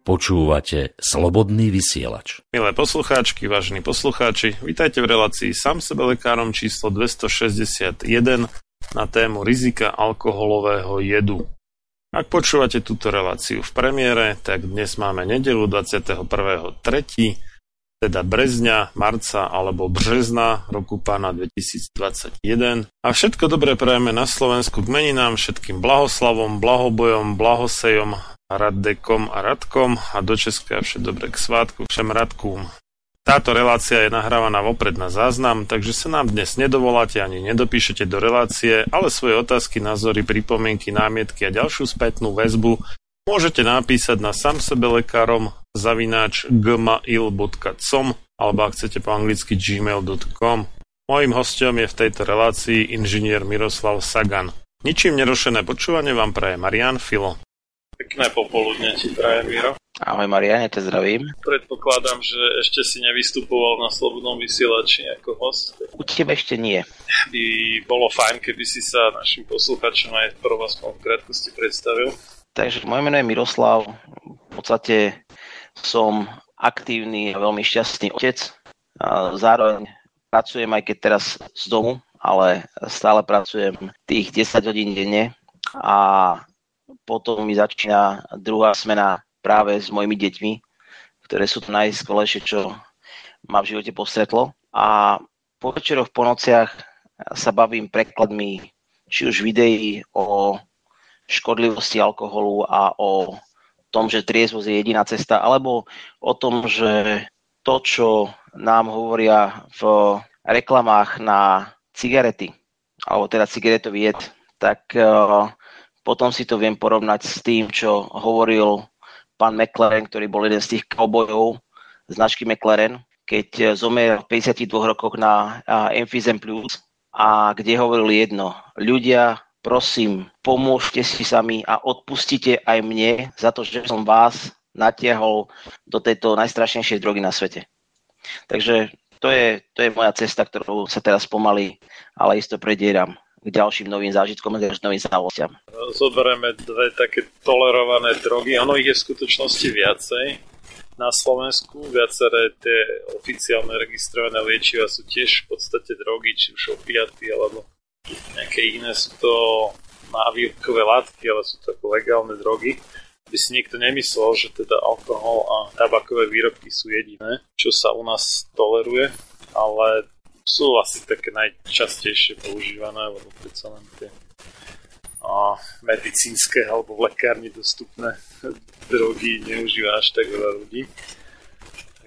Počúvate Slobodný vysielač. Milé poslucháčky, vážení poslucháči, vítajte v relácii Sam sebe lekárom číslo 261 na tému rizika alkoholového jedu. Ak počúvate túto reláciu v premiére, tak dnes máme nedelu 21.3., teda brezňa, marca alebo března roku pána 2021. A všetko dobré prajeme na Slovensku k meninám, všetkým blahoslavom, blahobojom, blahosejom Raddekom a Radkom a do Česka všetko dobre k svátku všem Radkům. Táto relácia je nahrávaná vopred na záznam, takže sa nám dnes nedovoláte ani nedopíšete do relácie, ale svoje otázky, názory, pripomienky, námietky a ďalšiu spätnú väzbu môžete napísať na samsebelekárom zavináč gmail.com alebo ak chcete po anglicky gmail.com. Mojím hostom je v tejto relácii inžinier Miroslav Sagan. Ničím nerušené počúvanie vám praje Marian Filo. Pekné popoludne ti prajem, Miro. Ahoj Mariane, te zdravím. Predpokladám, že ešte si nevystupoval na Slobodnom vysielači ako host. U teba ešte nie. By bolo fajn, keby si sa našim posluchačom aj prv aspoň v krátkosti predstavil. Takže moje meno je Miroslav. V podstate som aktívny a veľmi šťastný otec. Zároveň pracujem aj keď teraz z domu, ale stále pracujem tých 10 hodín denne a potom mi začína druhá smena práve s mojimi deťmi, ktoré sú to najskvelejšie, čo ma v živote postretlo. A po večeroch, po nociach sa bavím prekladmi či už videí o škodlivosti alkoholu a o tom, že triezvosť je jediná cesta, alebo o tom, že to, čo nám hovoria v reklamách na cigarety, alebo teda cigaretový jed, tak uh, potom si to viem porovnať s tým, čo hovoril pán McLaren, ktorý bol jeden z tých cowboyov značky McLaren, keď zomrel v 52 rokoch na Emphysem Plus a kde hovoril jedno. Ľudia, prosím, pomôžte si sami a odpustite aj mne za to, že som vás natiahol do tejto najstrašnejšej drogy na svete. Takže to je, to je moja cesta, ktorou sa teraz pomaly, ale isto predieram k ďalším novým zážitkom a novým znalostiam. Zoberieme dve také tolerované drogy, ono ich je v skutočnosti viacej. na Slovensku. Viaceré tie oficiálne registrované liečiva sú tiež v podstate drogy, či už opiaty alebo nejaké iné sú to návykové látky, ale sú to ako legálne drogy. Aby si niekto nemyslel, že teda alkohol a tabakové výrobky sú jediné, čo sa u nás toleruje, ale sú asi také najčastejšie používané, lebo predsa len tie a medicínske alebo v lekárni dostupné drogy neužíva až tak veľa ľudí.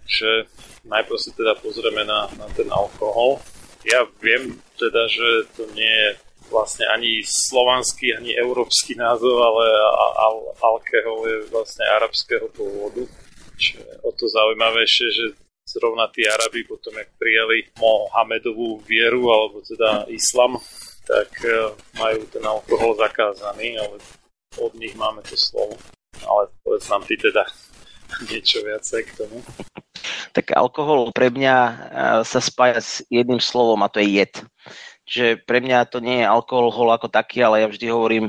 Takže najprv si teda pozrieme na, na ten alkohol. Ja viem teda, že to nie je vlastne ani slovanský, ani európsky názov, ale al, alkohol je vlastne arabského pôvodu. Čo je o to zaujímavejšie, že zrovna tí Arabi potom, jak prijali Mohamedovú vieru, alebo teda islam, tak e, majú ten alkohol zakázaný, ale od nich máme to slovo. Ale povedz nám ty teda niečo viacej k tomu. Tak alkohol pre mňa e, sa spája s jedným slovom a to je jed. Čiže pre mňa to nie je alkohol ako taký, ale ja vždy hovorím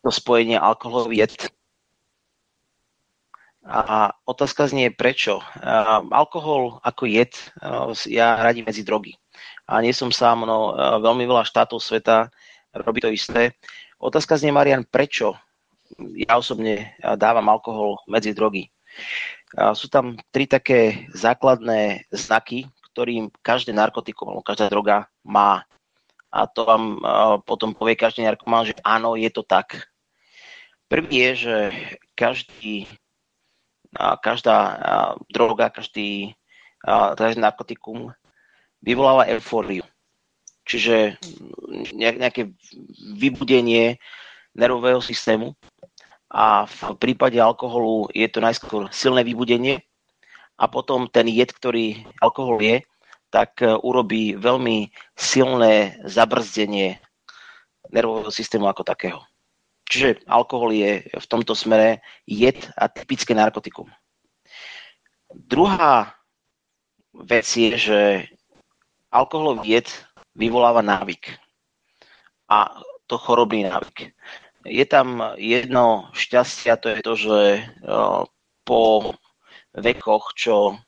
to spojenie alkoholový jed. A otázka znie prečo. E, alkohol ako jed ja radím medzi drogy a nie som sám, no e, veľmi veľa štátov sveta robí to isté. Otázka znie, Marian, prečo ja osobne e, dávam alkohol medzi drogy? Sú tam tri také základné znaky, ktorým každé narkotikum alebo každá droga má. A to vám potom povie každý narkoman, že áno, je to tak. Prvý je, že každý, každá droga, každý, každý narkotikum vyvoláva eufóriu. Čiže nejaké vybudenie nervového systému a v prípade alkoholu je to najskôr silné vybudenie a potom ten jed, ktorý alkohol je, tak e, urobí veľmi silné zabrzdenie nervového systému ako takého. Čiže alkohol je v tomto smere jed a typické narkotikum. Druhá vec je, že alkoholový jed vyvoláva návyk. A to chorobný návyk. Je tam jedno šťastie a to je to, že po vekoch, čo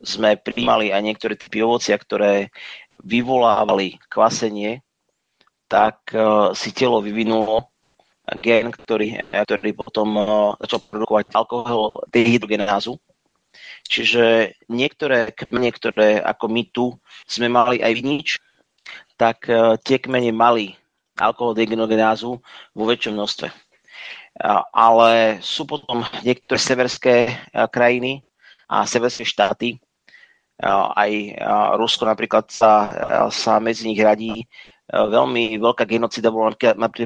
sme príjmali aj niektoré typy ovocia, ktoré vyvolávali kvasenie, tak si telo vyvinulo gen, ktorý, ktorý potom začal produkovať alkohol dehydrogenázu, Čiže niektoré kmene, ktoré ako my tu sme mali aj vinič, tak e, tie kmene mali alkohol degenogenázu vo väčšom množstve. Ale sú potom niektoré severské krajiny a severské štáty, aj Rusko napríklad sa, sa medzi nich radí. Veľmi veľká genocida bola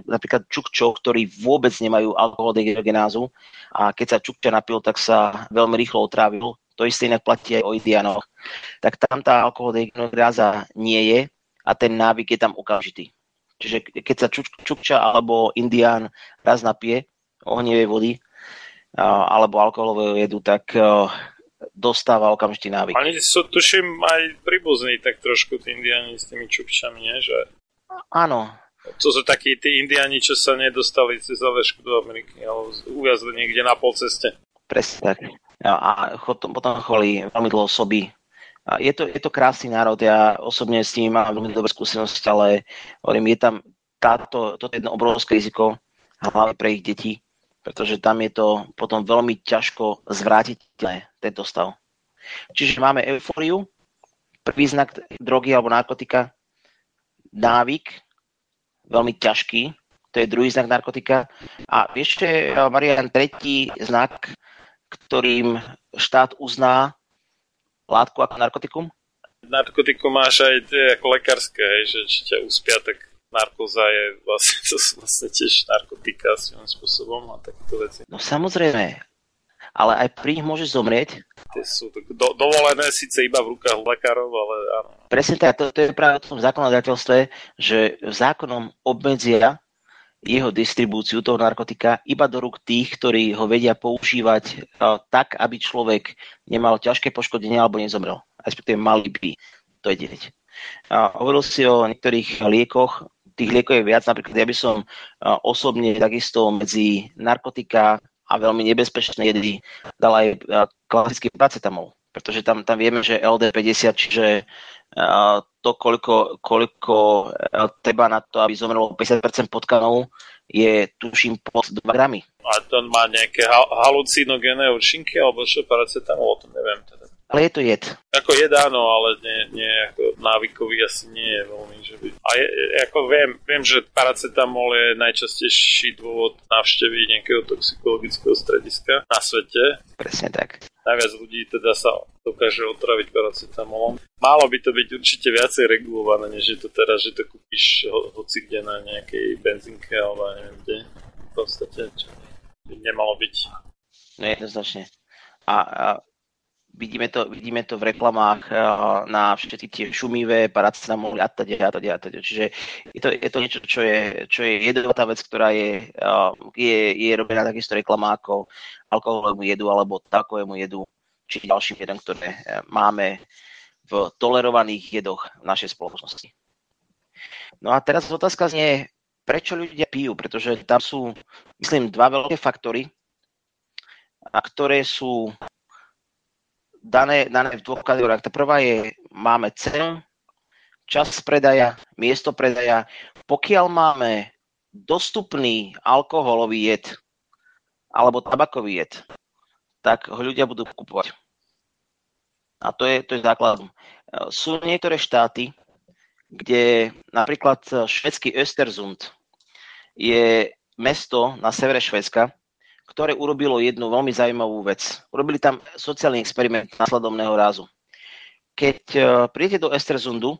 napríklad, Čukčov, ktorí vôbec nemajú alkohol degenogenázu a keď sa Čukča napil, tak sa veľmi rýchlo otrávil to isté inak platí aj o Indianoch, tak tam tá alkoholdehydrogenáza nie je a ten návyk je tam okamžitý. Čiže keď sa čukča alebo indián raz napije ohnivej vody alebo alkoholového jedu, tak dostáva okamžitý návyk. Oni sú, tuším, aj príbuzní tak trošku tí indiáni s tými čukčami, nie? Že... Áno. To sú takí tí indiáni, čo sa nedostali cez Alvešku do Ameriky, alebo uviazli niekde na pol ceste. Presne tak a potom chodili veľmi dlho soby. Je to, je to krásny národ, ja osobne s ním mám veľmi dobré skúsenosti, ale hovorím, je tam táto, toto jedno obrovské riziko, hlavne pre ich deti, pretože tam je to potom veľmi ťažko zvrátiteľné, tento stav. Čiže máme eufóriu, prvý znak drogy alebo narkotika, návyk, veľmi ťažký, to je druhý znak narkotika. A ešte, Marian, tretí znak ktorým štát uzná látku ako narkotikum? Narkotikum máš aj tie ako lekárske, hej, že či ťa uspia, tak narkoza je vlastne, to sú vlastne tiež narkotika svojím spôsobom a takéto veci. No samozrejme, ale aj pri nich môžeš zomrieť. Tie sú do, dovolené síce iba v rukách lekárov, ale áno. Presne tak, to, to je práve v tom zákonodateľstve, že zákonom obmedzia jeho distribúciu toho narkotika iba do rúk tých, ktorí ho vedia používať tak, aby človek nemal ťažké poškodenie alebo nezomrel. Respektíve mali by to vedieť. Hovoril si o niektorých liekoch, tých liekov je viac, napríklad ja by som osobne takisto medzi narkotika a veľmi nebezpečné jedy dal aj klasický paracetamol, pretože tam, tam vieme, že LD50, čiže to, koľko, koľko treba na to, aby zomrelo 50% potkanov, je tuším pod 2 gramy. A to má nejaké halucinogénne účinky, alebo čo paracetamol, o tom neviem teda. Ale je to jed. Ako jed áno, ale nie, nie ako návykový asi nie je veľmi. Že by... A je, ako viem, viem, že paracetamol je najčastejší dôvod návštevy nejakého toxikologického strediska na svete. Presne tak. Najviac ľudí teda sa dokáže otraviť paracetamolom. Malo by to byť určite viacej regulované, než je to teraz, že to kúpiš ho, hoci kde na nejakej benzínke alebo neviem kde. V podstate, čo by nemalo byť. No jednoznačne. A, a Vidíme to, vidíme to v reklamách na všetky tie šumivé, paracetamol a teda, a teda, a teda. Čiže je to, je to niečo, čo je, čo je jedovatá vec, ktorá je, je, je robená takisto reklama ako alkoholovému jedu alebo takovému jedu, či ďalším jedom, ktoré eh, máme v tolerovaných jedoch v našej spoločnosti. No a teraz otázka znie, prečo ľudia pijú, pretože tam sú, myslím, dva veľké faktory, a ktoré sú dané, dané v dvoch kategóriách. Tá prvá je, máme cenu, čas predaja, miesto predaja. Pokiaľ máme dostupný alkoholový jed alebo tabakový jed, tak ho ľudia budú kupovať. A to je, to je základom. Sú niektoré štáty, kde napríklad švedský Östersund je mesto na severe Švedska, ktoré urobilo jednu veľmi zaujímavú vec. Urobili tam sociálny experiment následovného rázu. Keď uh, prídete do Estersundu,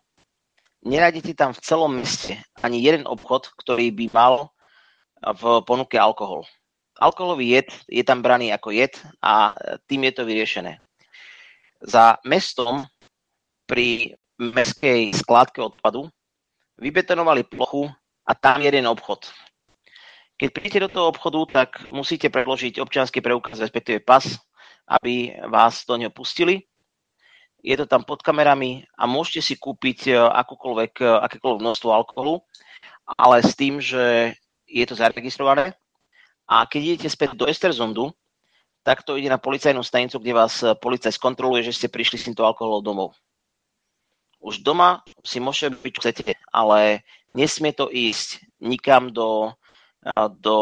nenájdete tam v celom meste ani jeden obchod, ktorý by mal v ponuke alkohol. Alkoholový jed je tam braný ako jed a tým je to vyriešené. Za mestom pri mestskej skládke odpadu vybetonovali plochu a tam jeden obchod. Keď prídete do toho obchodu, tak musíte predložiť občianský preukaz, respektíve pas, aby vás do neho pustili. Je to tam pod kamerami a môžete si kúpiť e, akúkoľvek, e, akékoľvek množstvo alkoholu, ale s tým, že je to zaregistrované. A keď idete späť do Esterzondu, tak to ide na policajnú stanicu, kde vás e, policaj skontroluje, že ste prišli s týmto alkoholom domov. Už doma si môžete byť, čo chcete, ale nesmie to ísť nikam do do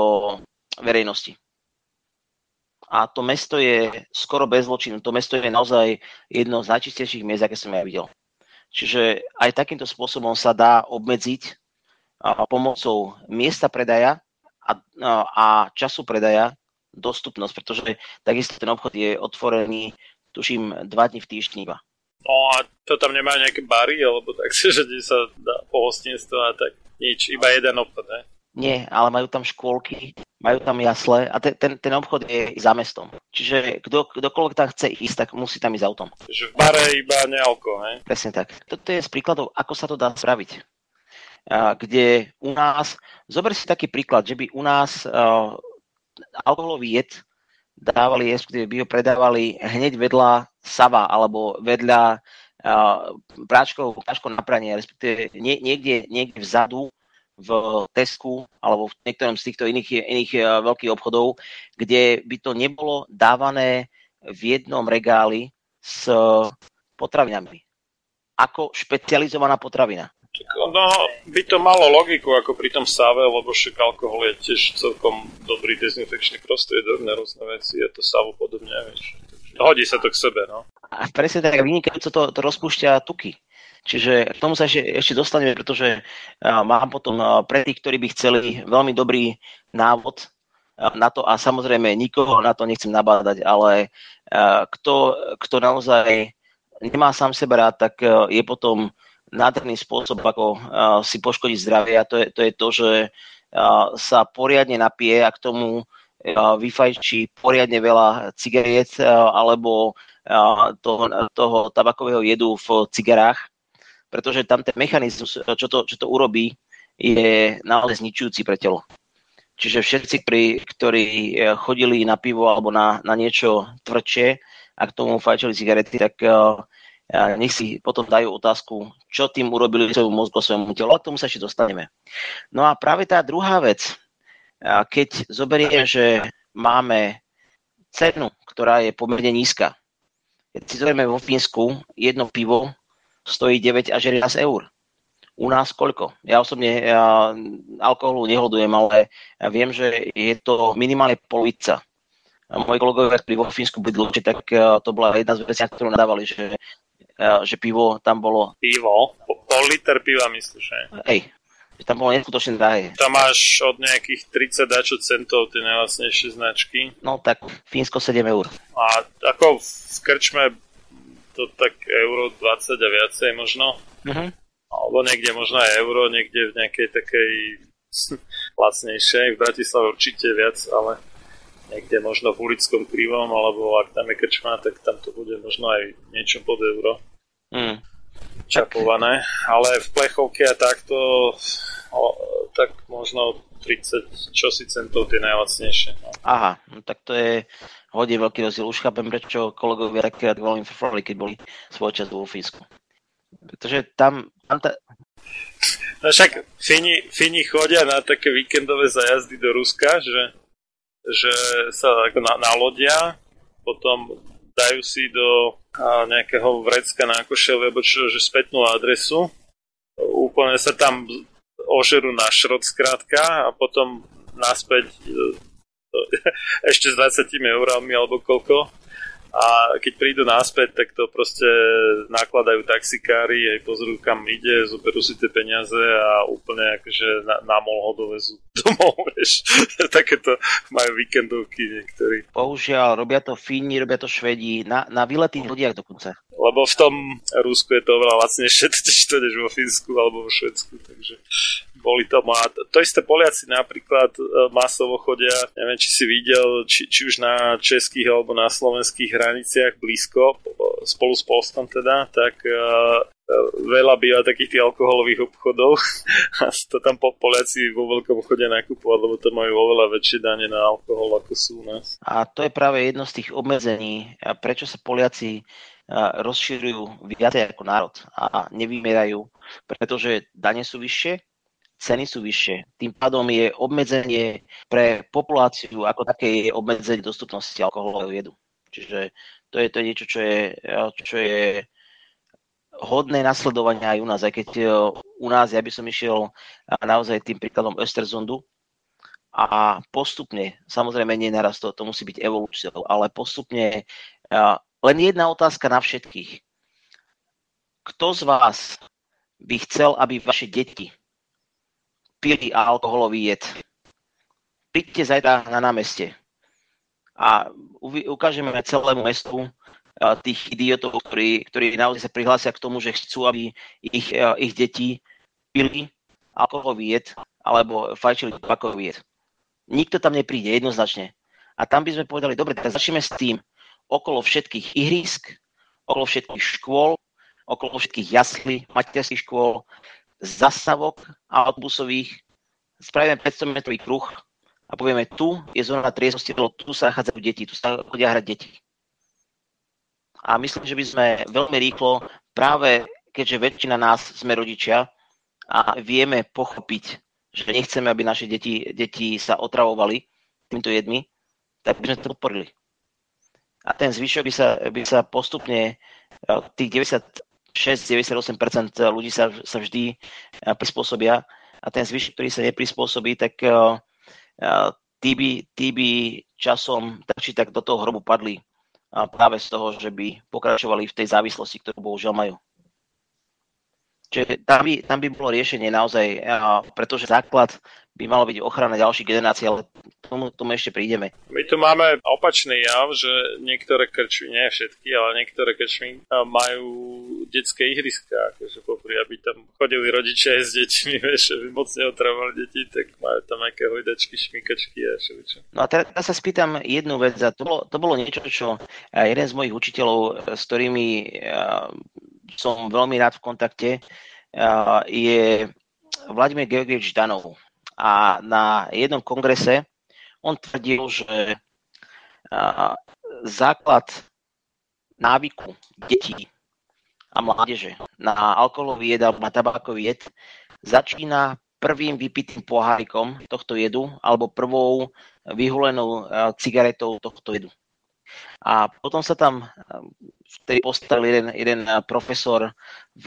verejnosti. A to mesto je skoro bez zločinu. To mesto je naozaj jedno z najčistejších miest, aké som ja videl. Čiže aj takýmto spôsobom sa dá obmedziť pomocou miesta predaja a, a času predaja dostupnosť, pretože takisto ten obchod je otvorený, tuším, dva dní v týždni iba. No a to tam nemá nejaké bary, alebo tak, že sa dá pohostinstvo a tak nič, iba jeden obchod, ne? Nie, ale majú tam škôlky, majú tam jasle a ten, ten, ten obchod je za mestom. Čiže kto, kdokoľvek tam chce ísť, tak musí tam ísť autom. Že v bare iba nealko, ne? Presne tak. Toto je z príkladov, ako sa to dá spraviť. A, kde u nás, zober si taký príklad, že by u nás uh, alkoholový jed dávali, respektíve by ho predávali hneď vedľa sava alebo vedľa uh, práčkov, práčkov na pranie, respektíve nie, niekde, niekde vzadu v Tesku alebo v niektorom z týchto iných, iných eh, veľkých obchodov, kde by to nebolo dávané v jednom regáli s potravinami. Ako špecializovaná potravina. No, by to malo logiku ako pri tom sáve, lebo však alkohol je tiež celkom dobrý dezinfekčný prostriedok na rôzne veci a to sávu podobne, vieš. Hodí sa to k sebe, no. A presne tak vynikajúco to, to rozpúšťa tuky. Čiže k tomu sa ešte, ešte dostaneme, pretože mám potom pre tých, ktorí by chceli veľmi dobrý návod na to a samozrejme nikoho na to nechcem nabádať, ale kto, kto naozaj nemá sám seba rád, tak je potom nádherný spôsob, ako si poškodiť zdravie a to je to, je to že sa poriadne napije a k tomu vyfajčí poriadne veľa cigariet alebo toho, toho tabakového jedu v cigarách pretože tam ten mechanizmus, čo to, čo to urobí, je naozaj zničujúci pre telo. Čiže všetci, ktorí chodili na pivo alebo na, na niečo tvrdšie a k tomu fajčili cigarety, tak uh, nech si potom dajú otázku, čo tým urobili svojmu mozgu, svojmu telu. A k tomu sa ešte dostaneme. No a práve tá druhá vec, keď zoberiem, že máme cenu, ktorá je pomerne nízka. Keď si zoberieme vo Fínsku, jedno pivo stojí 9 až 11 eur. U nás koľko? Ja osobne ja, alkoholu nehodujem, ale ja viem, že je to minimálne polovica. Moji kolegovia, ktorí vo Fínsku bydli, tak to bola jedna z vecí, ktorú nadávali, že, že pivo tam bolo... Pivo? Pol liter piva myslíš, že? Hej, že tam bolo neskutočne drahé. Tam máš od nejakých 30 dačo centov tie najlacnejšie značky. No tak Fínsko 7 eur. A ako v krčme to tak euro 20 a viacej možno. Uh-huh. Alebo niekde možno aj euro, niekde v nejakej takej lacnejšej. V Bratislave určite viac, ale niekde možno v ulickom krivom, alebo ak tam je krčma, tak tam to bude možno aj niečo pod euro. Mm. Čapované. Ale v plechovke a takto o, tak možno 30 čosi centov tie najlacnejšie. No. Aha, no tak to je hodne veľký rozdiel. Už chápem, prečo kolegovia tak veľmi fafrali, keď boli svoj čas vo Fínsku. Pretože tam, tam ta... No však Fíni, Fíni chodia na také víkendové zajazdy do Ruska, že že sa na, nalodia, potom dajú si do nejakého vrecka na košel, alebo čo, že spätnú adresu, úplne sa tam ožerú na šrot skrátka a potom naspäť e, ešte s 20 eurami alebo koľko. A keď prídu náspäť, tak to proste nakladajú taxikári, aj pozrú kam ide, zoberú si tie peniaze a úplne akože na, na mol ho dovezú domov, vieš. Takéto majú víkendovky niektorí. Bohužiaľ, robia to Fíni, robia to Švedi, na, na vyletých ľudiach dokonca. Lebo v tom Rusku je to oveľa lacnejšie, než vo Fínsku alebo vo Švedsku, takže boli to a to isté Poliaci napríklad e, masovo chodia, neviem, či si videl, či, či už na českých alebo na slovenských hraniciach blízko, spolu s Polskom teda, tak uh, veľa býva takých tých alkoholových obchodov a to tam po Poliaci vo veľkom chodia nakupovať, lebo to majú oveľa väčšie dane na alkohol, ako sú u nás. A to je práve jedno z tých obmedzení, prečo sa Poliaci rozširujú viacej ako národ a nevymierajú, pretože dane sú vyššie, ceny sú vyššie. Tým pádom je obmedzenie pre populáciu ako také je obmedzenie dostupnosti alkoholového jedu. Čiže to je to niečo, čo je, čo je hodné nasledovania aj u nás. Aj keď e, u nás, ja by som išiel naozaj tým príkladom Österzundu a postupne, samozrejme nie naraz to, to musí byť evolúciou, ale postupne len jedna otázka na všetkých. Kto z vás by chcel, aby vaše deti pili alkoholový jed. Príďte zajtra na námestie a ukážeme celému mestu tých idiotov, ktorí, ktorí naozaj sa prihlásia k tomu, že chcú, aby ich, ich deti pili alkoholový jed alebo fajčili tabakový jed. Nikto tam nepríde jednoznačne. A tam by sme povedali, dobre, tak začneme s tým okolo všetkých ihrisk, okolo všetkých škôl, okolo všetkých jaslí, materských škôl, zastavok autobusových, spravíme 500 metrový kruh a povieme, tu je zóna trieznosti, tu sa nachádzajú deti, tu sa chodia hrať deti. A myslím, že by sme veľmi rýchlo, práve keďže väčšina nás sme rodičia a vieme pochopiť, že nechceme, aby naše deti, deti sa otravovali týmto jedmi, tak by sme to podporili. A ten zvyšok by sa, by sa postupne, tých 90 6-98% ľudí sa, sa vždy eh, prispôsobia a ten zvyšok, ktorý sa neprispôsobí, tak uh, tí, by, tí by časom tak či tak do toho hrobu padli práve z toho, že by pokračovali v tej závislosti, ktorú bohužiaľ majú. Čiže tam by, tam by bolo riešenie naozaj, pretože základ by malo byť ochrana ďalších generácií, ale tomu, tomu ešte prídeme. My tu máme opačný jav, že niektoré krčmy, nie všetky, ale niektoré krčmy majú detské ihriska, akože popri, aby tam chodili rodičia s deťmi, vieš, aby moc neotravovali deti, tak majú tam nejaké hojdačky, šmikačky a všetko. No a teraz sa spýtam jednu vec, a to bolo, to bolo niečo, čo jeden z mojich učiteľov, s ktorými som veľmi rád v kontakte, je Vladimír Georgievič Danov a na jednom kongrese on tvrdil, že základ návyku detí a mládeže na alkoholový jed alebo na tabákový jed začína prvým vypitým pohárikom tohto jedu alebo prvou vyhulenou cigaretou tohto jedu. A potom sa tam vtedy postavil jeden, jeden profesor v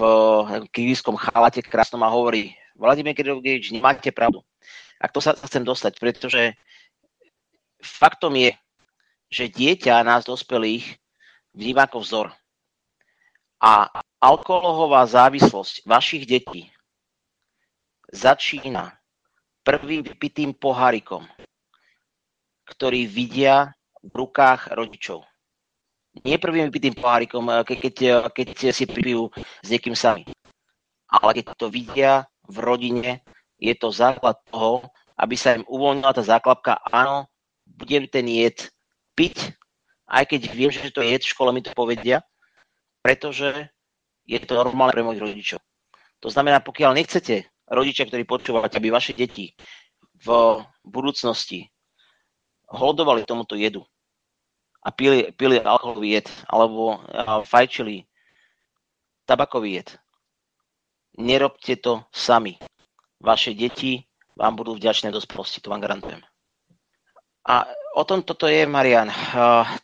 kyrgyzskom chalate krásnom a hovorí, Vladimír Georgievič, nemáte pravdu. A to sa chcem dostať, pretože faktom je, že dieťa nás dospelých vníma ako vzor. A alkoholová závislosť vašich detí začína prvým vypitým pohárikom, ktorý vidia v rukách rodičov. Nie prvým vypitým pohárikom, keď, keď, keď si pripijú s niekým sami. Ale keď to vidia v rodine, je to základ toho, aby sa im uvoľnila tá záklapka, áno, budem ten jed piť, aj keď viem, že to je jed, v škole mi to povedia, pretože je to normálne pre mojich rodičov. To znamená, pokiaľ nechcete, rodičia, ktorí počúvate, aby vaše deti v budúcnosti hodovali tomuto jedu a pili, pili alkoholový jed alebo fajčili tabakový jed, nerobte to sami. Vaše deti vám budú vďačné dospelosti, to vám garantujem. A o tom toto je, Marian.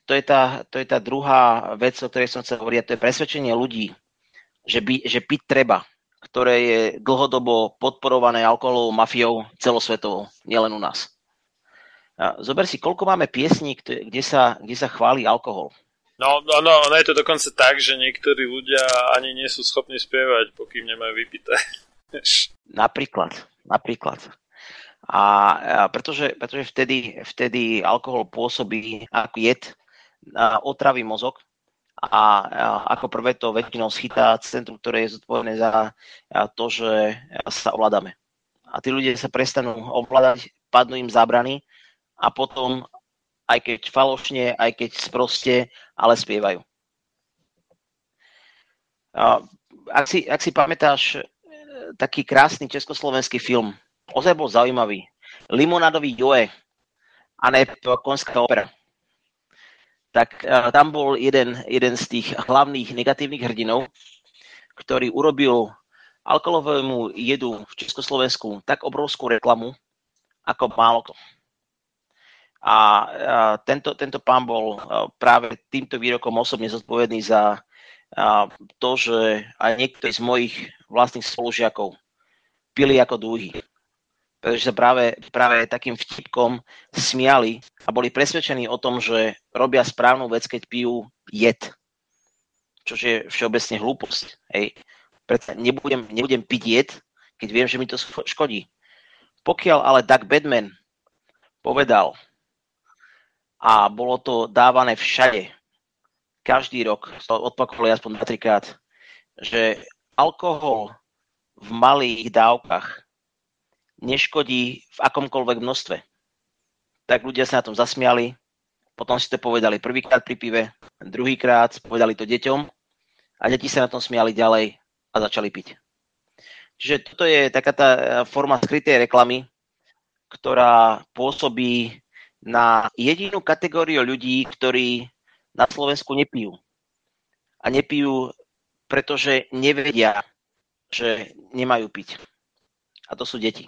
To je, tá, to je tá druhá vec, o ktorej som chcel hovoriť, to je presvedčenie ľudí, že, by, že piť treba, ktoré je dlhodobo podporované alkoholovou mafiou celosvetovou, nielen u nás. Zober si, koľko máme piesní, kde sa, kde sa chváli alkohol. No, no, no, ono je to dokonca tak, že niektorí ľudia ani nie sú schopní spievať, pokým nemajú vypité. napríklad, napríklad. A, a pretože, pretože vtedy, vtedy alkohol pôsobí ako jed, a otraví mozog a, a ako prvé to väčšinou schytá centrum, ktoré je zodpovedné za to, že sa ovládame. A tí ľudia sa prestanú ovládať, padnú im zábrany a potom aj keď falošne, aj keď sproste, ale spievajú. Ak si, ak si pamätáš e, taký krásny československý film, ozaj bol zaujímavý, Limonádový Joe a ne Konská opera. Tak e, tam bol jeden, jeden z tých hlavných negatívnych hrdinov, ktorý urobil alkoholovému jedu v Československu tak obrovskú reklamu, ako málo kto. A tento, tento pán bol práve týmto výrokom osobne zodpovedný za to, že aj niektorí z mojich vlastných spolužiakov pili ako dúhy. Pretože sa práve, práve takým vtipkom smiali a boli presvedčení o tom, že robia správnu vec, keď pijú jed. Čo je všeobecne hlúposť. Hej. Preto nebudem, nebudem piť jed, keď viem, že mi to škodí. Pokiaľ ale Doug Badman povedal, a bolo to dávané všade. Každý rok to odpakovali aspoň 2 krát, že alkohol v malých dávkach neškodí v akomkoľvek množstve. Tak ľudia sa na tom zasmiali, potom si to povedali prvýkrát pri pive, druhýkrát povedali to deťom a deti sa na tom smiali ďalej a začali piť. Čiže toto je taká tá forma skrytej reklamy, ktorá pôsobí na jedinú kategóriu ľudí, ktorí na Slovensku nepijú. A nepijú, pretože nevedia, že nemajú piť. A to sú deti.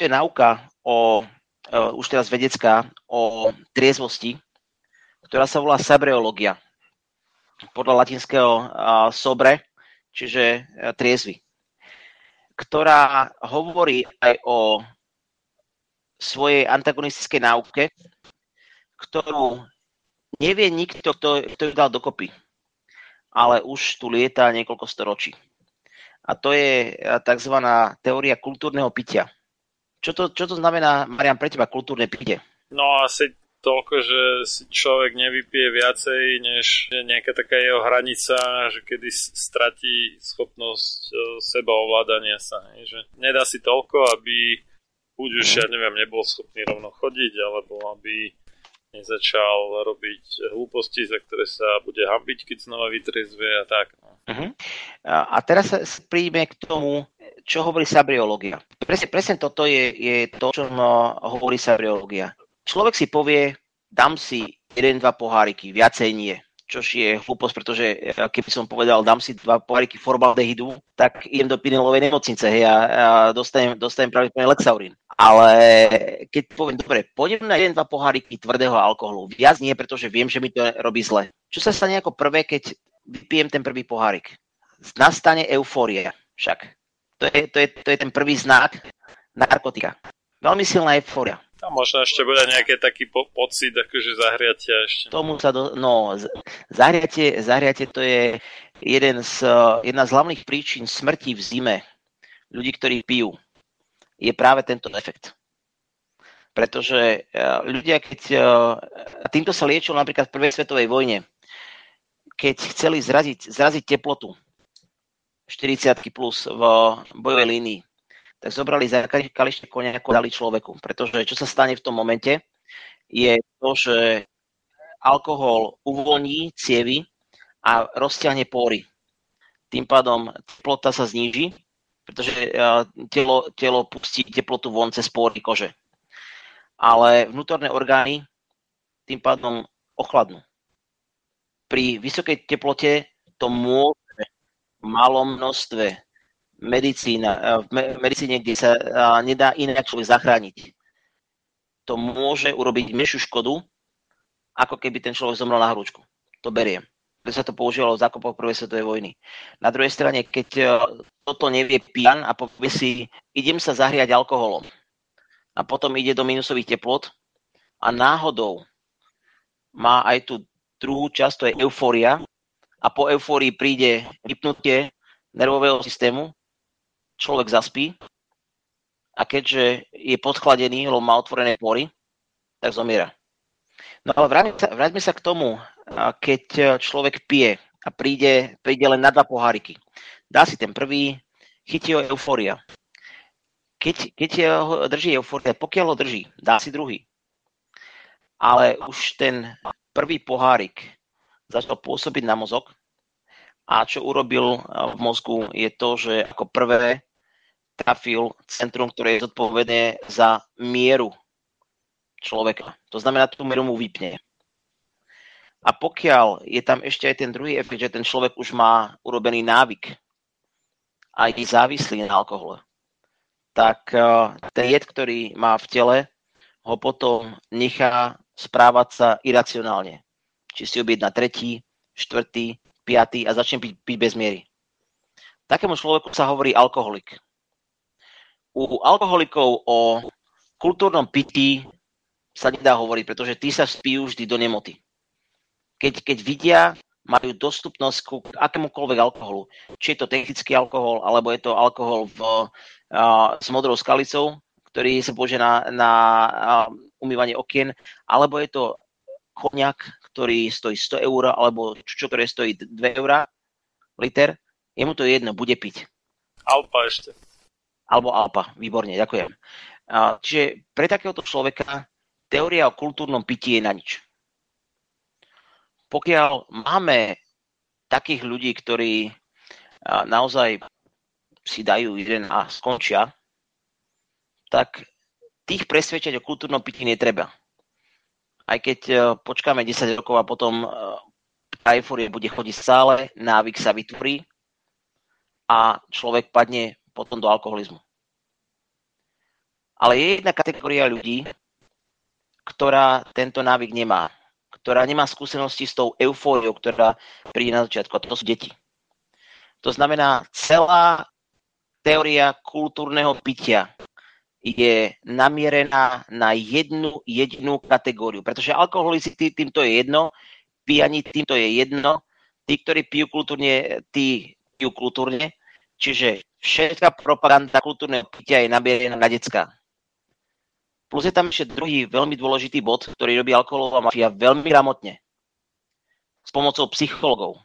Existuje nauka o, uh, už teraz vedecká, o triezvosti, ktorá sa volá sabreológia. Podľa latinského uh, sobre, čiže uh, triezvy. Ktorá hovorí aj o svojej antagonistickej náuke, ktorú nevie nikto, kto, kto ju dal dokopy. Ale už tu lieta niekoľko storočí. A to je tzv. teória kultúrneho pitia. Čo to, čo to znamená, Marian, pre teba kultúrne pitie? No asi toľko, že si človek nevypije viacej, než nejaká taká jeho hranica, že kedy stratí schopnosť e, seba ovládania sa. Že nedá si toľko, aby buď už, ja neviem, nebol schopný rovno chodiť, alebo aby nezačal robiť hlúposti, za ktoré sa bude hambiť, keď znova vytrezvie a tak. No. Uh-huh. A teraz sa príjme k tomu, čo hovorí sabriológia. Presne, presne toto je, je to, čo no, hovorí sabriológia. Človek si povie, dám si jeden, dva poháriky, viacej nie. Čož je hlúposť, pretože e, keby som povedal, dám si dva poháriky formaldehydu, tak idem do pinelovej nemocnice hej, a, a dostanem, dostanem pravdepodobne Lexaurin. Ale keď poviem, dobre, pôjdem na jeden, dva poháriky tvrdého alkoholu, viac nie, pretože viem, že mi to robí zle. Čo sa stane ako prvé, keď vypijem ten prvý pohárik? Nastane eufória však. To je, to je, to je ten prvý znak narkotika. Veľmi silná eufória. A možno ešte bude nejaký taký po- pocit, akože zahriatia ešte. Tomu sa do, no, zahriatie, zahriatie to je jeden z, jedna z hlavných príčin smrti v zime ľudí, ktorí pijú. Je práve tento efekt. Pretože e, ľudia, keď... E, a týmto sa liečilo napríklad v prvej svetovej vojne, keď chceli zraziť, zraziť teplotu, 40 plus v bojovej línii, tak zobrali za kališne koniaku dali človeku. Pretože čo sa stane v tom momente, je to, že alkohol uvoľní cievy a rozťahne pory. Tým pádom teplota sa zníži, pretože e, telo, telo pustí teplotu von cez pory kože. Ale vnútorné orgány tým pádom ochladnú. Pri vysokej teplote to môže malom množstve medicína, v medicíne, kde sa nedá inak človek zachrániť. To môže urobiť menšiu škodu, ako keby ten človek zomrel na hrúčku. To beriem. Preto sa to používalo v zákopoch prvej svetovej vojny. Na druhej strane, keď to toto nevie pijan a povie si, idem sa zahriať alkoholom. A potom ide do minusových teplot a náhodou má aj tú druhú časť, to je eufória. A po eufórii príde vypnutie nervového systému, človek zaspí a keďže je podchladený, lebo má otvorené pory, tak zomiera. No ale vráťme sa, sa k tomu, keď človek pije a príde, príde len na dva poháriky. Dá si ten prvý, chytí ho eufória. Keď, keď ho drží eufória, pokiaľ ho drží, dá si druhý. Ale už ten prvý pohárik začal pôsobiť na mozog a čo urobil v mozgu je to, že ako prvé trafil centrum, ktoré je zodpovedné za mieru človeka. To znamená, tú mieru mu vypne. A pokiaľ je tam ešte aj ten druhý efekt, že ten človek už má urobený návyk a je závislý na alkohole, tak eh, ten jed, ktorý má v tele, ho potom nechá správať sa iracionálne. Či si objedná tretí, štvrtý, piatý a začne piť, piť bez miery. Takému človeku sa hovorí alkoholik. U alkoholikov o kultúrnom pití sa nedá hovoriť, pretože tí sa spijú vždy do nemoty keď, keď vidia, majú dostupnosť ku akémukoľvek alkoholu. Či je to technický alkohol, alebo je to alkohol v, uh, s modrou skalicou, ktorý sa použije na, na uh, umývanie okien, alebo je to koniak, ktorý stojí 100 eur, alebo čo, ktoré stojí 2 eur liter, je mu to jedno, bude piť. Alpa ešte. Alebo Alpa, výborne, ďakujem. Čiže pre takéhoto človeka teória o kultúrnom pití je na nič pokiaľ máme takých ľudí, ktorí naozaj si dajú jeden a skončia, tak tých presvedčať o kultúrnom pití netreba. Aj keď e, počkáme 10 rokov a potom tá e, euforie bude chodiť stále, návyk sa vytvorí a človek padne potom do alkoholizmu. Ale je jedna kategória ľudí, ktorá tento návyk nemá ktorá nemá skúsenosti s tou eufóriou, ktorá príde na začiatku. A to sú deti. To znamená, celá teória kultúrneho pitia je namierená na jednu jedinú kategóriu. Pretože alkoholici tý, týmto je jedno, pijani týmto je jedno, tí, ktorí pijú kultúrne, tí pijú kultúrne. Čiže všetká propaganda kultúrneho pitia je namierená na decka. Plus je tam ešte druhý veľmi dôležitý bod, ktorý robí alkoholová mafia veľmi gramotne. S pomocou psychologov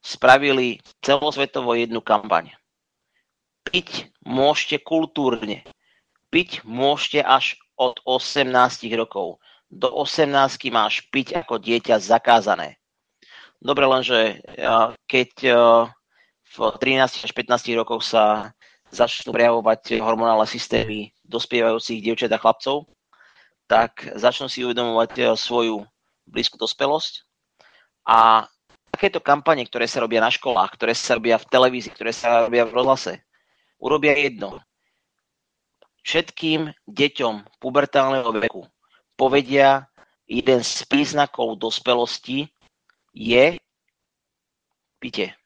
spravili celosvetovo jednu kampaň. Piť môžete kultúrne. Piť môžete až od 18 rokov. Do 18 máš piť ako dieťa zakázané. Dobre, lenže keď v 13 až 15 rokoch sa začnú prejavovať hormonálne systémy dospievajúcich dievčat a chlapcov, tak začnú si uvedomovať eh, svoju blízku dospelosť a takéto kampane, ktoré sa robia na školách, ktoré sa robia v televízii, ktoré sa robia v rozhlase, urobia jedno. Všetkým deťom pubertálneho veku povedia, jeden z príznakov dospelosti je pite.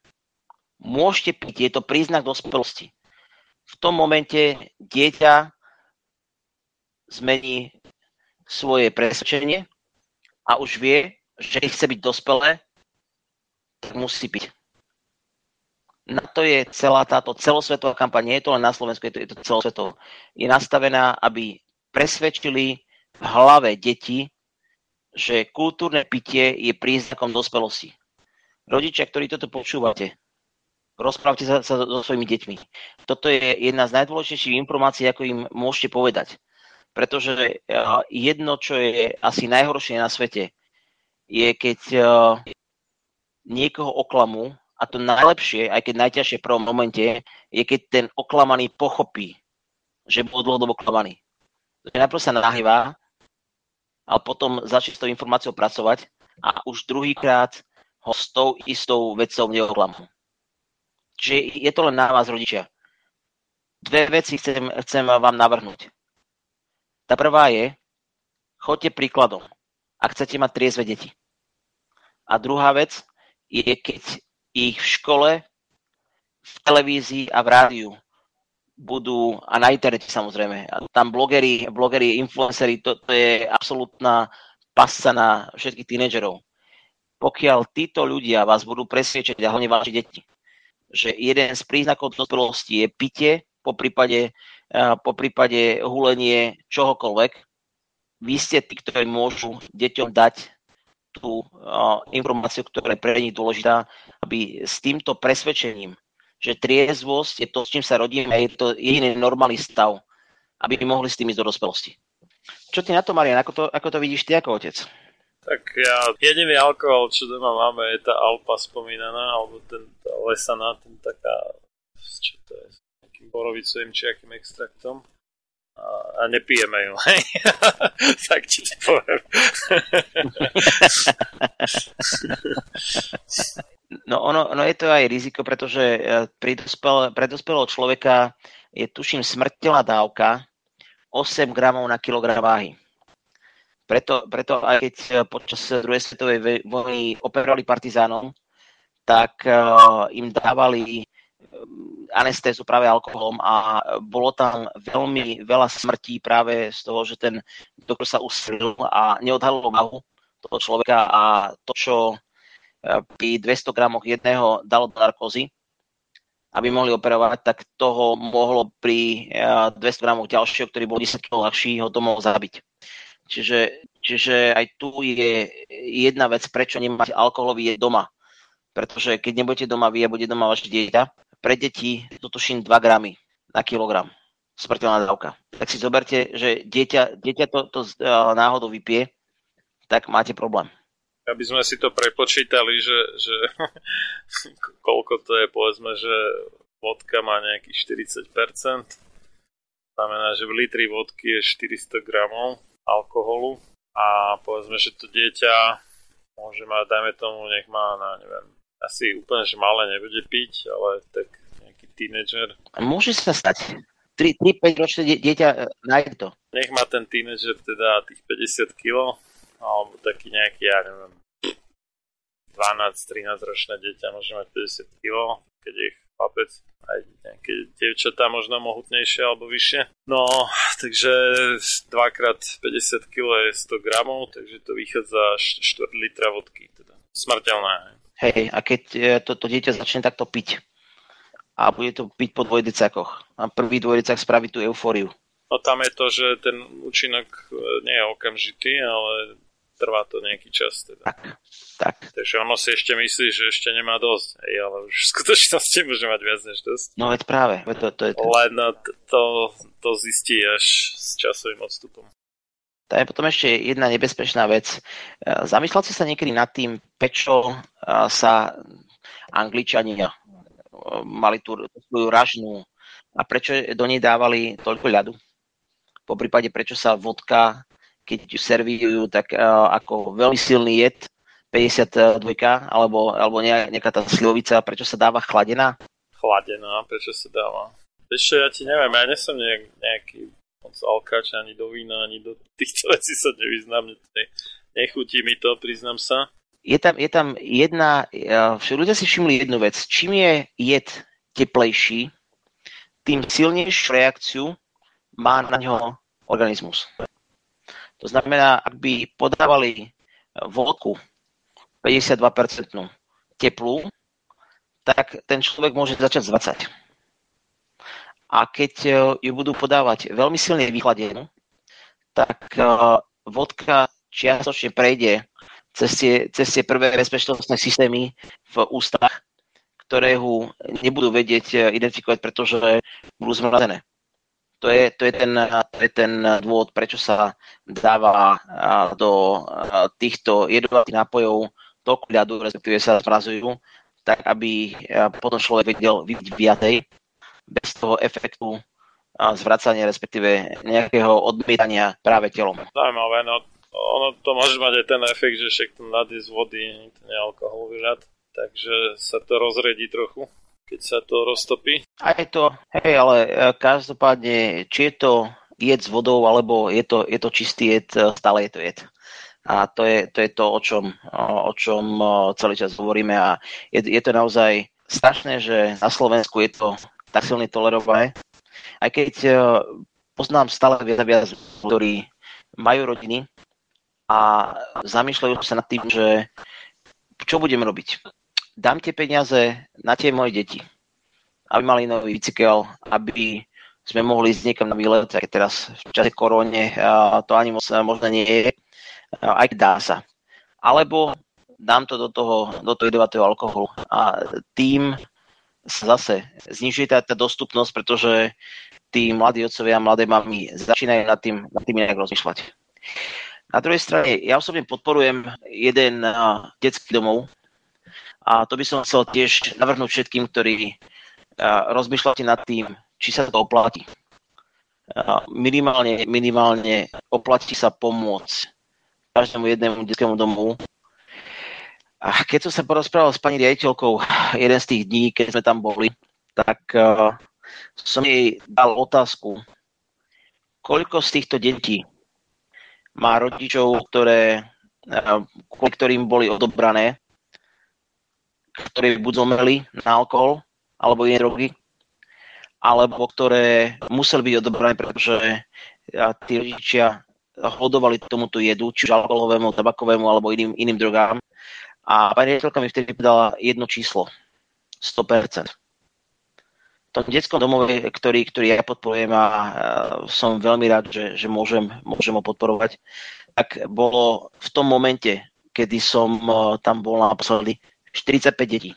Môžete piť, je to príznak dospelosti. V tom momente dieťa zmení svoje presvedčenie a už vie, že chce byť dospelé, tak musí piť. Na to je celá táto celosvetová kampaň, nie je to len na Slovensku, je to, je to celosvetovo. Je nastavená, aby presvedčili v hlave deti, že kultúrne pitie je príznakom dospelosti. Rodičia, ktorí toto počúvate, rozprávte sa, sa so svojimi deťmi. Toto je jedna z najdôležitejších informácií, ako im môžete povedať. Pretože jedno, čo je asi najhoršie na svete, je keď niekoho oklamu, a to najlepšie, aj keď najťažšie v prvom momente, je keď ten oklamaný pochopí, že bol dlhodobo klamaný. Takže najprv sa nahyvá, ale potom začne s tou informáciou pracovať a už druhýkrát ho s tou istou vecou neoklamú. Čiže je to len na vás, rodičia. Dve veci chcem, chcem vám navrhnúť. Tá prvá je, chodte príkladom, ak chcete mať triezve deti. A druhá vec je, keď ich v škole v televízii a v rádiu budú, a na internete samozrejme, tam blogery, blogery, influencery, to, to je absolútna pasca na všetkých tínedžerov. Pokiaľ títo ľudia vás budú presviečať, a hlavne vaši deti, že jeden z príznakov dospelosti je pitie, po prípade, po prípade hulenie čohokoľvek, vy ste tí, ktorí môžu deťom dať tú informáciu, ktorá je pre nich dôležitá, aby s týmto presvedčením že triezvosť je to, s čím sa rodíme, je to jediný normálny stav, aby mohli s tým ísť do dospelosti. Čo ty na to, Marian, ako to, ako to vidíš ty ako otec? Tak ja, jediný alkohol, čo doma máme, je tá Alpa spomínaná, alebo ten, tá lesaná, ten taká, čo to je, s nejakým borovicovým či akým extraktom a, nepijeme ju, tak ti poviem. no ono, ono je to aj riziko, pretože e, pri dospel, pre dospelého človeka je tuším smrteľná dávka 8 gramov na kilogram váhy. Preto, preto aj keď e, počas druhej svetovej vojny operovali partizánom, tak uh, im dávali anestézu práve alkoholom a bolo tam veľmi veľa smrtí práve z toho, že ten doktor sa ustrelil a neodhalil váhu toho človeka a to, čo e, pri 200 gramoch jedného dalo do narkózy, aby mohli operovať, tak toho mohlo pri 200 e, gramoch ďalšieho, ktorý bol 10 kg ľahší, ho to mohol zabiť. Čiže, čiže aj tu je jedna vec, prečo nemať alkoholový je doma. Pretože keď nebudete doma vy a bude doma vaše dieťa, pre deti to tuším 2 gramy na kilogram smrteľná dávka. Tak si zoberte, že dieťa, dieťa to, to náhodou vypije, tak máte problém. Aby sme si to prepočítali, že, že koľko to je, povedzme, že vodka má nejakých 40%, znamená, že v litri vodky je 400 gramov alkoholu a povedzme, že to dieťa môže mať, dajme tomu, nech má na, neviem, asi úplne, že malé nebude piť, ale tak nejaký tínedžer. Môže sa stať. 3-5 ročné dieťa e, nájde to. Nech má ten tínedžer teda tých 50 kg, alebo taký nejaký, ja neviem, 12-13 ročné dieťa môže mať 50 kg, keď je chlapec, aj nejaké dievčatá možno mohutnejšie alebo vyššie. No, takže 2x50 kg je 100 gramov, takže to vychádza až 4 litra vodky, teda smrteľné. Hej, a keď e, toto dieťa začne takto piť a bude to piť po dvojdecákoch a prvý dvojdecák spraví tú eufóriu. No tam je to, že ten účinok e, nie je okamžitý, ale trvá to nejaký čas. Teda. Tak, tak. Takže ono si ešte myslí, že ešte nemá dosť, hej, ale už v skutočnosti môže mať viac než dosť. No veď práve, to, to je to. Len to, to zistí až s časovým odstupom. To je potom ešte jedna nebezpečná vec. E, zamyslel si sa niekedy nad tým, prečo e, sa Angličania e, mali tú svoju ražnú a prečo do nej dávali toľko ľadu? Po prípade, prečo sa vodka, keď ju servírujú, tak ako veľmi silný jed, 52 alebo, alebo nejaká tá slivovica, prečo sa dáva chladená? Chladená, prečo sa dáva? Ešte ja ti neviem, ja nesom nejaký moc alkač, ani do vína, ani do týchto vecí sa nevyznám. Ne, nechutí mi to, priznám sa. Je tam, je tam jedna, ľudia si všimli jednu vec. Čím je jed teplejší, tým silnejšiu reakciu má na ňo organizmus. To znamená, ak by podávali vodku 52% teplú, tak ten človek môže začať zvacať a keď e, ju budú podávať veľmi silne vychladenú, tak e, vodka čiastočne prejde cez tie, cez tie prvé bezpečnostné systémy v ústach, ktoré ho nebudú vedieť e, identifikovať, pretože budú zmrazené. To je, to, je ten, to je ten dôvod, prečo sa dáva do týchto jedovatých nápojov toľko ľadu, respektíve sa zmrazujú, tak aby potom človek vedel vypiť viacej bez toho efektu zvracania, respektíve nejakého odmietania práve telom. Zaujímavé, no ono to môže mať aj ten efekt, že však ten z vody, je alkoholový ľad, takže sa to rozredí trochu, keď sa to roztopí. Aj to, hej, ale e, každopádne, či je to jed s vodou, alebo je to, je to čistý jed, e, stále je to jed. A to je to, je to o, čom, o čom celý čas hovoríme a je, je to naozaj strašné, že na Slovensku je to tak silne tolerované. Aj keď poznám stále viac a viac, ktorí majú rodiny a zamýšľajú sa nad tým, že čo budem robiť. Dám tie peniaze na tie moje deti, aby mali nový bicykel, aby sme mohli ísť niekam na výlet, aj teraz v čase koróne to ani moc možno nie je, aj dá sa. Alebo dám to do toho, do toho jedovatého alkoholu a tým sa zase znižuje tá, tá dostupnosť, pretože tí mladí otcovia a mladé mamy začínajú nad tým, nad tým nejak rozmýšľať. Na druhej strane, ja osobne podporujem jeden uh, detský domov a to by som chcel tiež navrhnúť všetkým, ktorí uh, rozmýšľate nad tým, či sa to oplatí. Minimálne, minimálne oplatí sa pomôcť každému jednému detskému domu. A keď som sa porozprával s pani riaditeľkou jeden z tých dní, keď sme tam boli, tak uh, som jej dal otázku, koľko z týchto detí má rodičov, ktoré, uh, ktorým boli odobrané, ktorí buď zomreli na alkohol alebo iné drogy, alebo ktoré museli byť odobrané, pretože tí rodičia hodovali tomuto jedu, či už alkoholovému, tabakovému alebo iným, iným drogám. A pani riaditeľka mi vtedy povedala jedno číslo. 100%. V tom detskom domove, ktorý, ktorý ja podporujem a som veľmi rád, že, že môžem, môžem ho podporovať, tak bolo v tom momente, kedy som tam bol naposledy, 45 detí.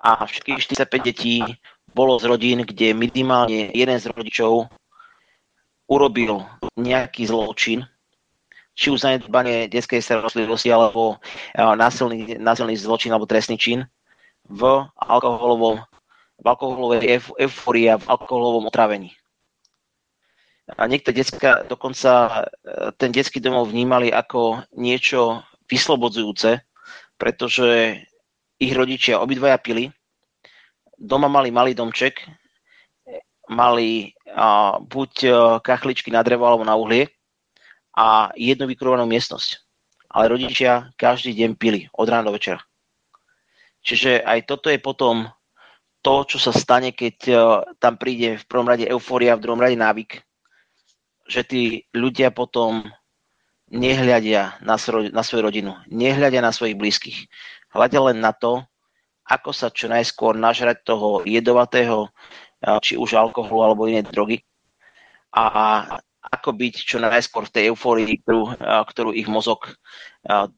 A všetkých 45 detí bolo z rodín, kde minimálne jeden z rodičov urobil nejaký zločin, či už zanedbanie detskej starostlivosti alebo eh, násilný, násilný zločin alebo trestný čin v alkoholovom v alkoholovej euforii a v alkoholovom otravení. A niektoré detská, dokonca eh, ten detský domov vnímali ako niečo vyslobodzujúce, pretože ich rodičia obidvaja pili doma mali malý domček, mali a, buď a, e, kachličky na drevo alebo na uhlie a jednu vykurovanú miestnosť. Ale rodičia každý deň pili od rána do večera. Čiže aj toto je potom to, čo sa stane, keď e, tam príde v prvom rade eufória, v druhom rade návyk. Že tí ľudia potom nehľadia na, svoj, na svoju rodinu, nehľadia na svojich blízkych. Hľadia len na to, ako sa čo najskôr nažrať toho jedovatého, či už alkoholu alebo iné drogy a ako byť čo najskôr v tej eufórii, ktorú, ktorú ich mozog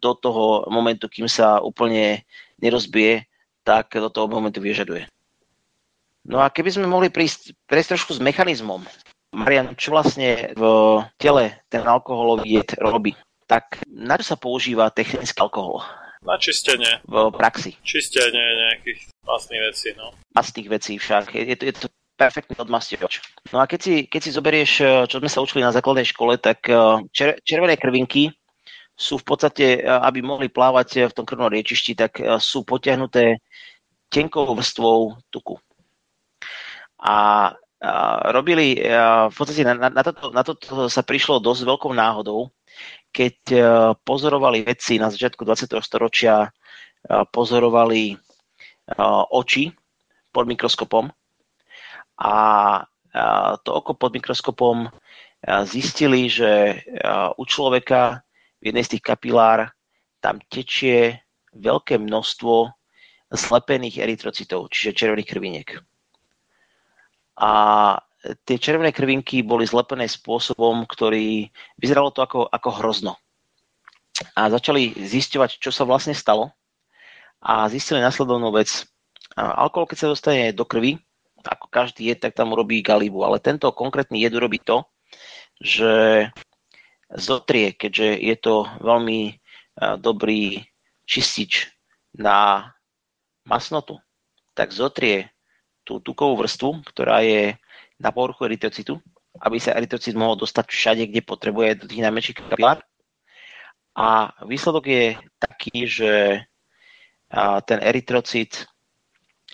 do toho momentu, kým sa úplne nerozbije, tak do toho momentu vyžaduje. No a keby sme mohli prísť, prejsť trošku s mechanizmom, Marian, čo vlastne v tele ten alkoholový jed robí, tak na čo sa používa technický alkohol? Na čistenie. V praxi. Čistenie nejakých masných vecí, no. Masných vecí však. Je, je, to, je to perfektný odmastioč. No a keď si, keď si zoberieš, eh, čo sme sa učili na základnej škole, tak eh, čer, červené krvinky sú v podstate, eh, aby mohli plávať v tom krvnom riečišti, tak sú potiahnuté tenkou vrstvou tuku. A, robili, v podstate na, na, toto, na toto sa prišlo dosť veľkou náhodou, keď pozorovali vedci na začiatku 20. storočia, pozorovali oči pod mikroskopom a to oko pod mikroskopom zistili, že u človeka v jednej z tých kapilár tam tečie veľké množstvo zlepených erytrocitov, čiže červených krviniek. A tie červené krvinky boli zlepené spôsobom, ktorý vyzeralo to ako, ako hrozno. A začali zisťovať, čo sa vlastne stalo a zistili následovnú vec. Alkohol, keď sa dostane do krvi, ako každý jed, tak tam urobí galibu, ale tento konkrétny jed urobí to, že zotrie, keďže je to veľmi dobrý čistič na masnotu, tak zotrie tú tukovú vrstvu, ktorá je na povrchu erytrocitu, aby sa erytrocit mohol dostať všade, kde potrebuje do tých najmenších kapilár. A výsledok je taký, že ten erytrocit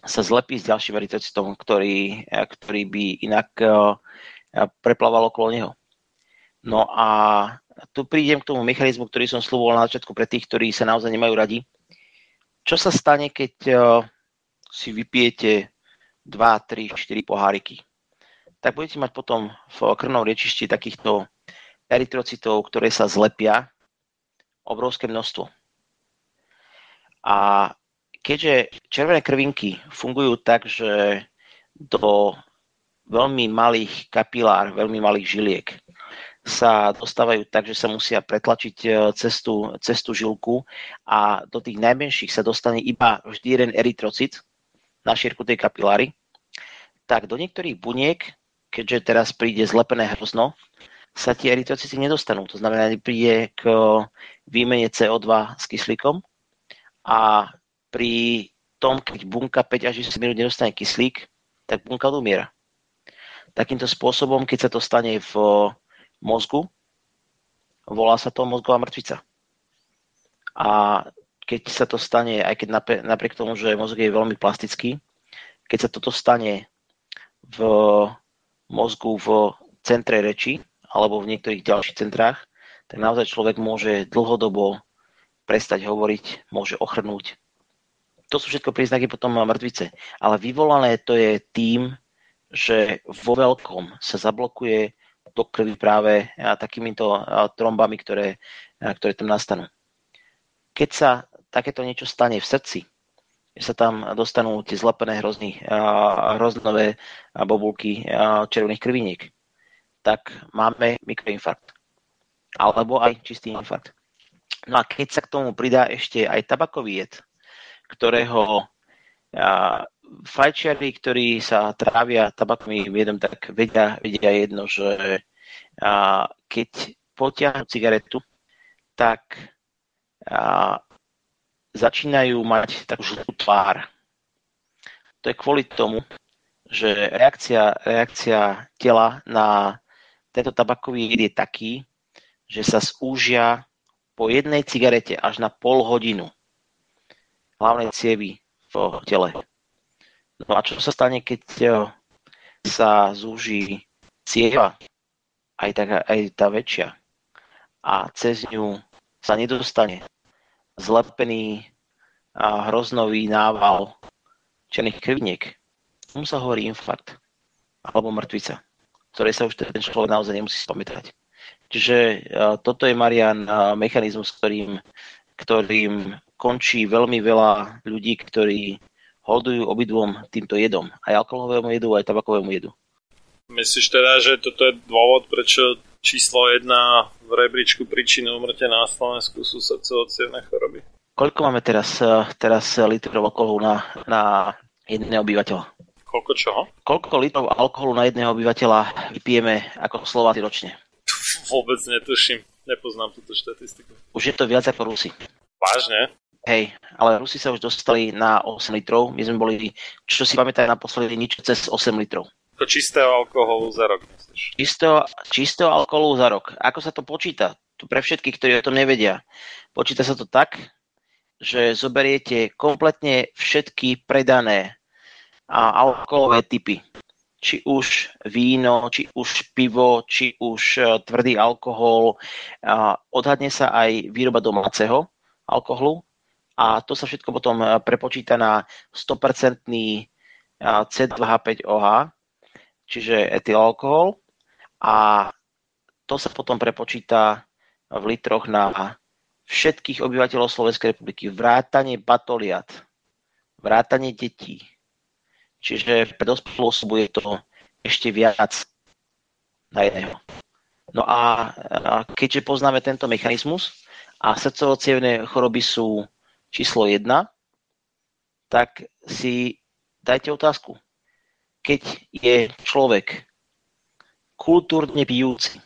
sa zlepí s ďalším erytrocitom, ktorý, ktorý by inak preplával okolo neho. No a tu prídem k tomu mechanizmu, ktorý som slúboval na začiatku pre tých, ktorí sa naozaj nemajú radi. Čo sa stane, keď si vypijete 2, 3, 4 poháriky, tak budete mať potom v krvnom riečišti takýchto erytrocitov, ktoré sa zlepia obrovské množstvo. A keďže červené krvinky fungujú tak, že do veľmi malých kapilár, veľmi malých žiliek sa dostávajú tak, že sa musia pretlačiť e, cestu, cestu žilku a do tých najmenších sa dostane iba vždy jeden erytrocit na šírku tej kapiláry, tak do niektorých buniek, keďže teraz príde zlepené hrozno, sa tie erytrocity nedostanú. To znamená, že príde k výmene CO2 s kyslíkom a pri tom, keď bunka 5 až 10 minút nedostane kyslík, tak bunka umiera. Takýmto spôsobom, keď sa to stane v mozgu, volá sa to mozgová mŕtvica. A keď sa to stane, aj keď napriek tomu, že mozog je veľmi plastický, keď sa toto stane v mozgu v centre reči alebo v niektorých ďalších centrách, tak naozaj človek môže dlhodobo prestať hovoriť, môže ochrnúť. To sú všetko príznaky potom mŕtvice. Ale vyvolané to je tým, že vo veľkom sa zablokuje do krvi práve takýmito trombami, ktoré, ktoré tam nastanú. Keď sa takéto niečo stane v srdci, že sa tam dostanú tie zlepené hrozný, hroznové bobulky červených krviniek, tak máme mikroinfarkt. Alebo aj čistý infarkt. No a keď sa k tomu pridá ešte aj tabakový jed, ktorého fajčiari, ktorí sa trávia tabakovým jedom, tak vedia, vedia jedno, že keď potiahnu cigaretu, tak začínajú mať takú žltú tvár. To je kvôli tomu, že reakcia, reakcia tela na tento tabakový jed je taký, že sa zúžia po jednej cigarete až na pol hodinu hlavnej cievy v tele. No a čo sa stane, keď sa zúži cieva, aj, tak, aj tá väčšia, a cez ňu sa nedostane zlepený a hroznový nával černých krviniek. Tomu sa hovorí infarkt alebo mŕtvica, ktorej sa už ten človek naozaj nemusí spamätať. Čiže toto je, Marian, mechanizmus, ktorým, ktorým končí veľmi veľa ľudí, ktorí hodujú obidvom týmto jedom. Aj alkoholovému jedu, aj tabakovému jedu. Myslíš teda, že toto je dôvod, prečo číslo jedna v rebríčku príčiny umrtia na Slovensku sú srdcovo choroby? Koľko máme teraz, eh, teraz litrov alkoholu na, na jedného obyvateľa? Koľko čoho? Koľko litrov alkoholu na jedného obyvateľa vypijeme ako Slováci ročne? Vôbec netuším. Nepoznám túto štatistiku. Už je to viac ako Rusy. Vážne? Hej, ale Rusi sa už dostali na 8 litrov. My sme boli, čo si pamätajú, naposledy nič cez 8 litrov. To čistého alkoholu za rok, myslíš? Čistého, čistého alkoholu za rok. Ako sa to počíta? To pre všetkých, ktorí o tom nevedia. Počíta sa to tak, že zoberiete kompletne všetky predané a alkoholové typy. Či už víno, či už pivo, či už e, tvrdý alkohol. Odhadne sa aj výroba domáceho alkoholu a to sa všetko potom e, prepočíta na 100% C2H5OH, čiže etylalkohol a to sa potom prepočíta v litroch na všetkých obyvateľov Slovenskej republiky, vrátanie batoliat, vrátanie detí. Čiže pre dospelú osobu je to ešte viac na jedného. No a keďže poznáme tento mechanizmus a srdcovo choroby sú číslo 1, tak si dajte otázku. Keď je človek kultúrne pijúci,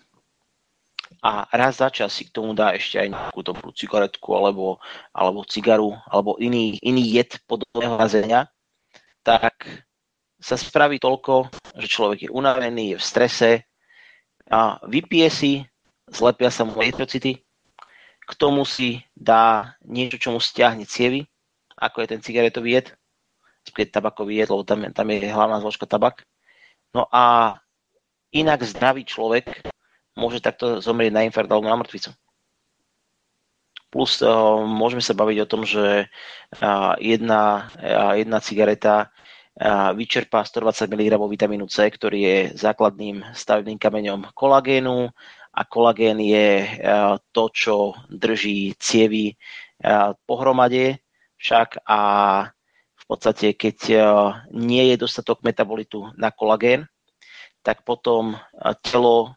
a raz za čas si k tomu dá ešte aj nejakú dobrú cigaretku alebo, alebo cigaru alebo iný, iný jed podobného razenia, tak sa spraví toľko, že človek je unavený, je v strese a vypije si, zlepia sa mu eritrocity, k tomu si dá niečo, čo mu stiahne cievy, ako je ten cigaretový jed, tabakový jed, lebo tam, tam je hlavná zložka tabak. No a inak zdravý človek môže takto zomrieť na infarkt alebo na mŕtvicu. Plus uh, môžeme sa baviť o tom, že uh, jedna, uh, jedna cigareta vyčerpá 120 mg vitamínu C, ktorý je základným stavebným kameňom kolagénu a kolagén je uh, to, čo drží cievy uh, pohromade však a v podstate, keď uh, nie je dostatok metabolitu na kolagén, tak potom telo,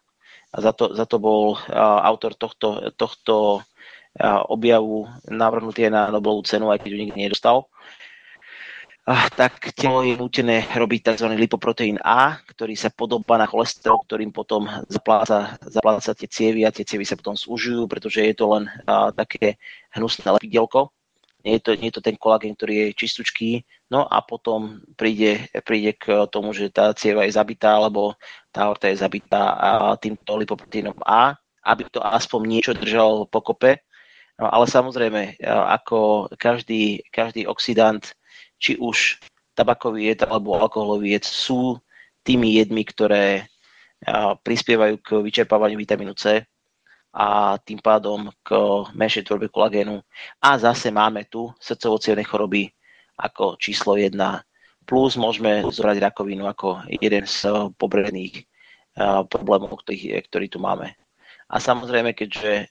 za to, za to bol autor tohto, tohto objavu navrhnutý na Nobelovú cenu, aj keď ju nikdy nedostal, tak telo je nutené robiť tzv. lipoproteín A, ktorý sa podobá na cholesterol, ktorým potom zapláca, zapláca tie cievy a tie cievy sa potom súžujú, pretože je to len a, také hnusné lepidielko. Nie je, to, nie je to ten kolagén, ktorý je čistúčký. No a potom príde, príde k tomu, že tá cieva je zabitá, alebo tá horta je zabitá a týmto lipoproteínom A, aby to aspoň niečo držalo pokope No, ale samozrejme, ako každý, každý oxidant, či už tabakový jed alebo alkoholový jed, sú tými jedmi, ktoré prispievajú k vyčerpávaniu vitamínu C a tým pádom k menšej tvorbe kolagénu. A zase máme tu srdcovo choroby ako číslo 1. Plus môžeme zobrať rakovinu ako jeden z pobredných problémov, ktorý, ktorý tu máme. A samozrejme, keďže,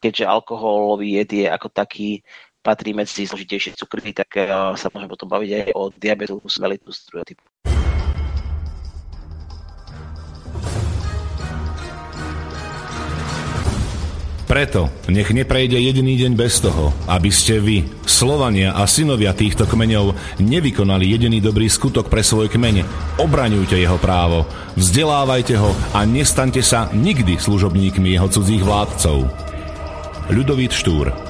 keďže alkoholový jed je ako taký, patrí medzi zložitejšie cukry, tak eh, sa môžeme potom baviť aj o diabetu mellitus druhého typu. Preto nech neprejde jediný deň bez toho, aby ste vy, Slovania a synovia týchto kmeňov, nevykonali jediný dobrý skutok pre svoj kmeň. Obraňujte jeho právo, vzdelávajte ho a nestaňte sa nikdy služobníkmi jeho cudzích vládcov. Ľudovít Štúr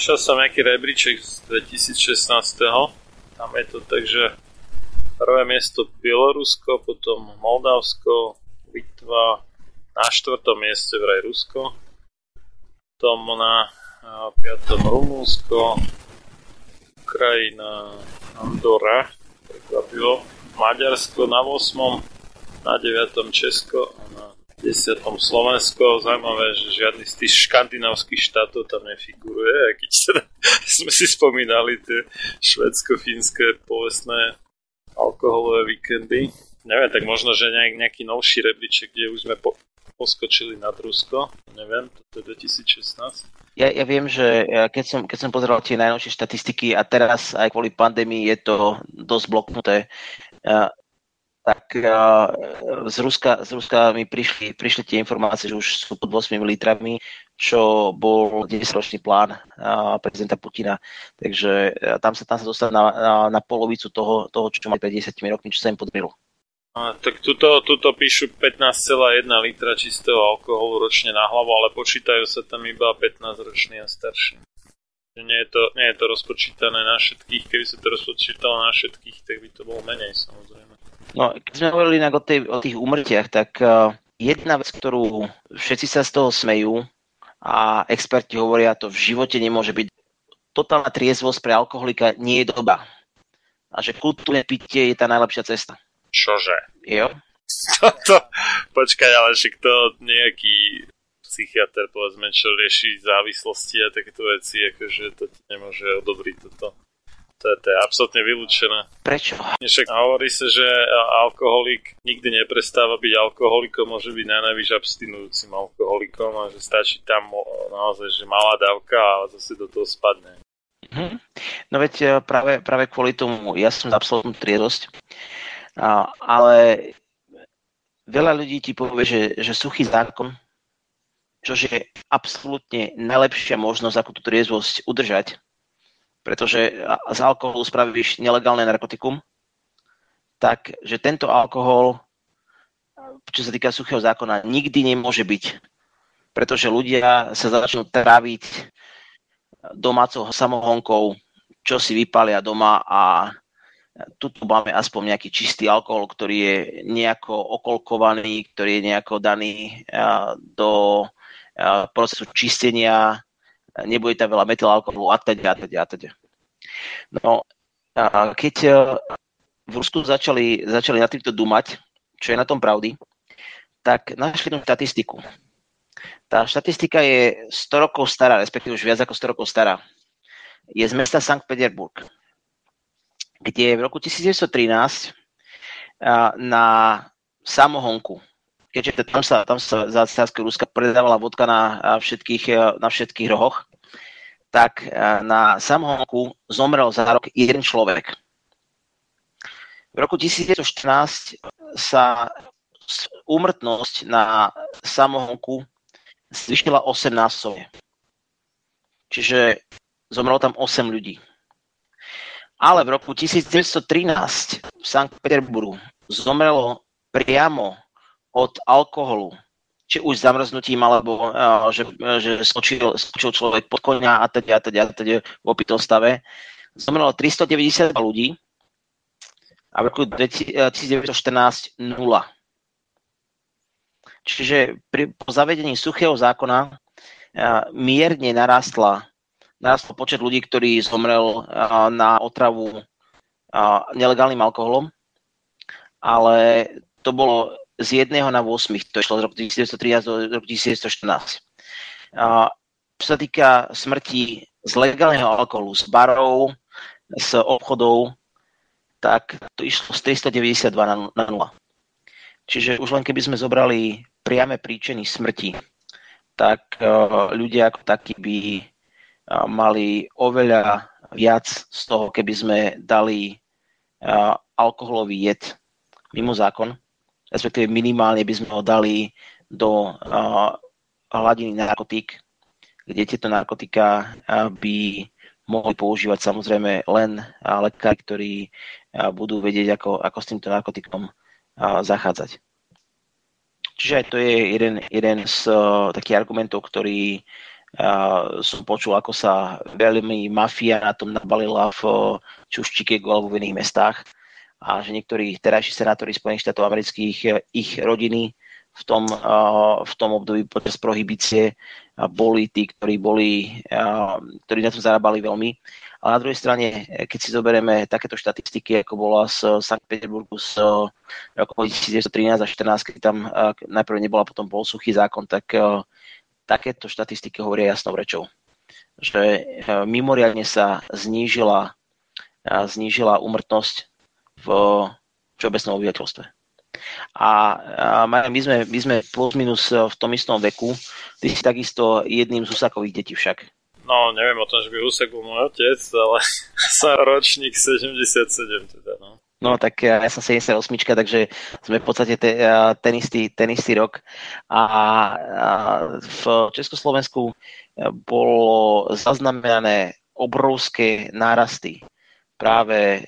Našiel som nejaký rebríček z 2016. Tam je to tak, že prvé miesto Bielorusko, potom Moldavsko, Litva, na štvrtom mieste vraj Rusko, potom na piatom Rumúnsko, Ukrajina, Andorra, prekvapilo, Maďarsko na 8. na 9. Česko a na 10. Slovensko. Zaujímavé, že žiadny z tých škandinávskych štátov tam nefiguruje, keď teda sme si spomínali tie švedsko-fínske povestné alkoholové víkendy. Neviem, tak možno, že nejak, nejaký novší rebríček, kde už sme po, poskočili nad Rusko. Neviem, to je 2016. Ja, ja viem, že keď som, keď som pozeral tie najnovšie štatistiky a teraz aj kvôli pandémii je to dosť bloknuté, tak z Ruska, z Ruska mi prišli, prišli tie informácie, že už sú pod 8 litrami, čo bol 10-ročný plán prezidenta Putina. Takže tam sa, tam sa dostal na, na, na polovicu toho, toho, čo mali pred 10 rokmi, čo sa im podarilo. A, tak tuto, tuto píšu 15,1 litra čistého alkoholu ročne na hlavu, ale počítajú sa tam iba 15 ročný a starší. Nie je, to, nie je to rozpočítané na všetkých, keby sa to rozpočítalo na všetkých, tak by to bolo menej samozrejme. No, keď sme hovorili inak o, tej, o tých úmrtiach, tak uh, jedna vec, ktorú všetci sa z toho smejú a experti hovoria, to v živote nemôže byť. Totálna triezvosť pre alkoholika nie je doba. A že kultúrne pitie je tá najlepšia cesta. Čože? Jo. Toto, počkaj, ale však to nejaký psychiatr, povedzme, čo rieši závislosti a takéto veci, akože to ti nemôže odobriť toto. To je, to je absolútne vylúčené. Prečo? Však hovorí sa, že alkoholik nikdy neprestáva byť alkoholikom, môže byť najnávyš abstinujúcim alkoholikom a že stačí tam naozaj, že malá dávka a zase do toho spadne. Hm. No veď e, práve, práve kvôli tomu ja som absolútnu triedosť ale veľa ľudí ti povie, že, že suchý zákon, čo je absolútne najlepšia možnosť, ako tú triezvosť udržať, pretože z alkoholu spravíš nelegálne narkotikum, tak že tento alkohol, čo sa týka suchého zákona, nikdy nemôže byť. Pretože ľudia sa začnú tráviť domácou samohonkou, čo si vypalia doma a tu máme aspoň nejaký čistý alkohol, ktorý je nejako okolkovaný, ktorý je nejako daný do procesu čistenia, nebude tam veľa metylalkoholu a teda, a teda, a teda. No, keď v Rusku začali, začali na týmto dumať, čo je na tom pravdy, tak našli jednu štatistiku. Tá štatistika je 100 rokov stará, respektíve už viac ako 100 rokov stará. Je z mesta Sankt Petersburg kde v roku 1913 na samohonku, keďže tam sa, tam sa za cárského Ruska predávala vodka na všetkých, e, na všetkých rohoch, tak e, na samohonku zomrel za rok jeden človek. V roku 1914 sa úmrtnosť na samohonku zvyšila 8 násobne. Čiže zomrelo tam 8 ľudí. Ale v roku 1913 v Sankt Peterburgu zomrelo priamo od alkoholu, či už zamrznutím, alebo uh, že, že skočil, skočil človek pod konia a teda, a teda, a teda v opitom stave. Zomrelo 392 ľudí a v roku 1914 nula. Čiže pri, po zavedení suchého zákona uh, mierne narastla narastol počet ľudí, ktorí zomrel na otravu nelegálnym alkoholom, ale to bolo z jedného na 8, to išlo z roku 1913 do roku 1914. Čo sa týka smrti z legálneho alkoholu, z barov, z obchodov, tak to išlo z 392 na, na 0. Čiže už len keby sme zobrali priame príčiny smrti, tak ľudia ako takí by mali oveľa viac z toho, keby sme dali alkoholový jed mimo zákon, respektíve minimálne by sme ho dali do hladiny narkotík, kde tieto narkotika by mohli používať samozrejme len lekári, ktorí budú vedieť, ako, ako s týmto narkotikom zachádzať. Čiže aj to je jeden, jeden z takých argumentov, ktorý som počul, ako sa veľmi mafia na tom nabalila v či už Chicago alebo v iných mestách a že niektorí terajší senátori Spojených štátov amerických, ich rodiny v tom, v tom období počas prohibície boli tí, ktorí, boli, ktorí na tom zarábali veľmi. Ale na druhej strane, keď si zoberieme takéto štatistiky, ako bola z Sankt Peterburgu z roku 1913 a 14, keď tam najprv nebola, potom bol suchý zákon, tak takéto štatistiky hovoria jasnou rečou. Že mimoriadne sa znížila, znížila umrtnosť v všeobecnom obyvateľstve. A, my, sme, my sme plus minus v tom istom veku. Ty si takisto jedným z Husakových detí však. No, neviem o tom, že by Husak bol môj otec, ale sa ročník 77 teda, no. No tak ja som 78, takže sme v podstate te, ten, istý, ten istý rok. A, a v Československu bolo zaznamenané obrovské nárasty práve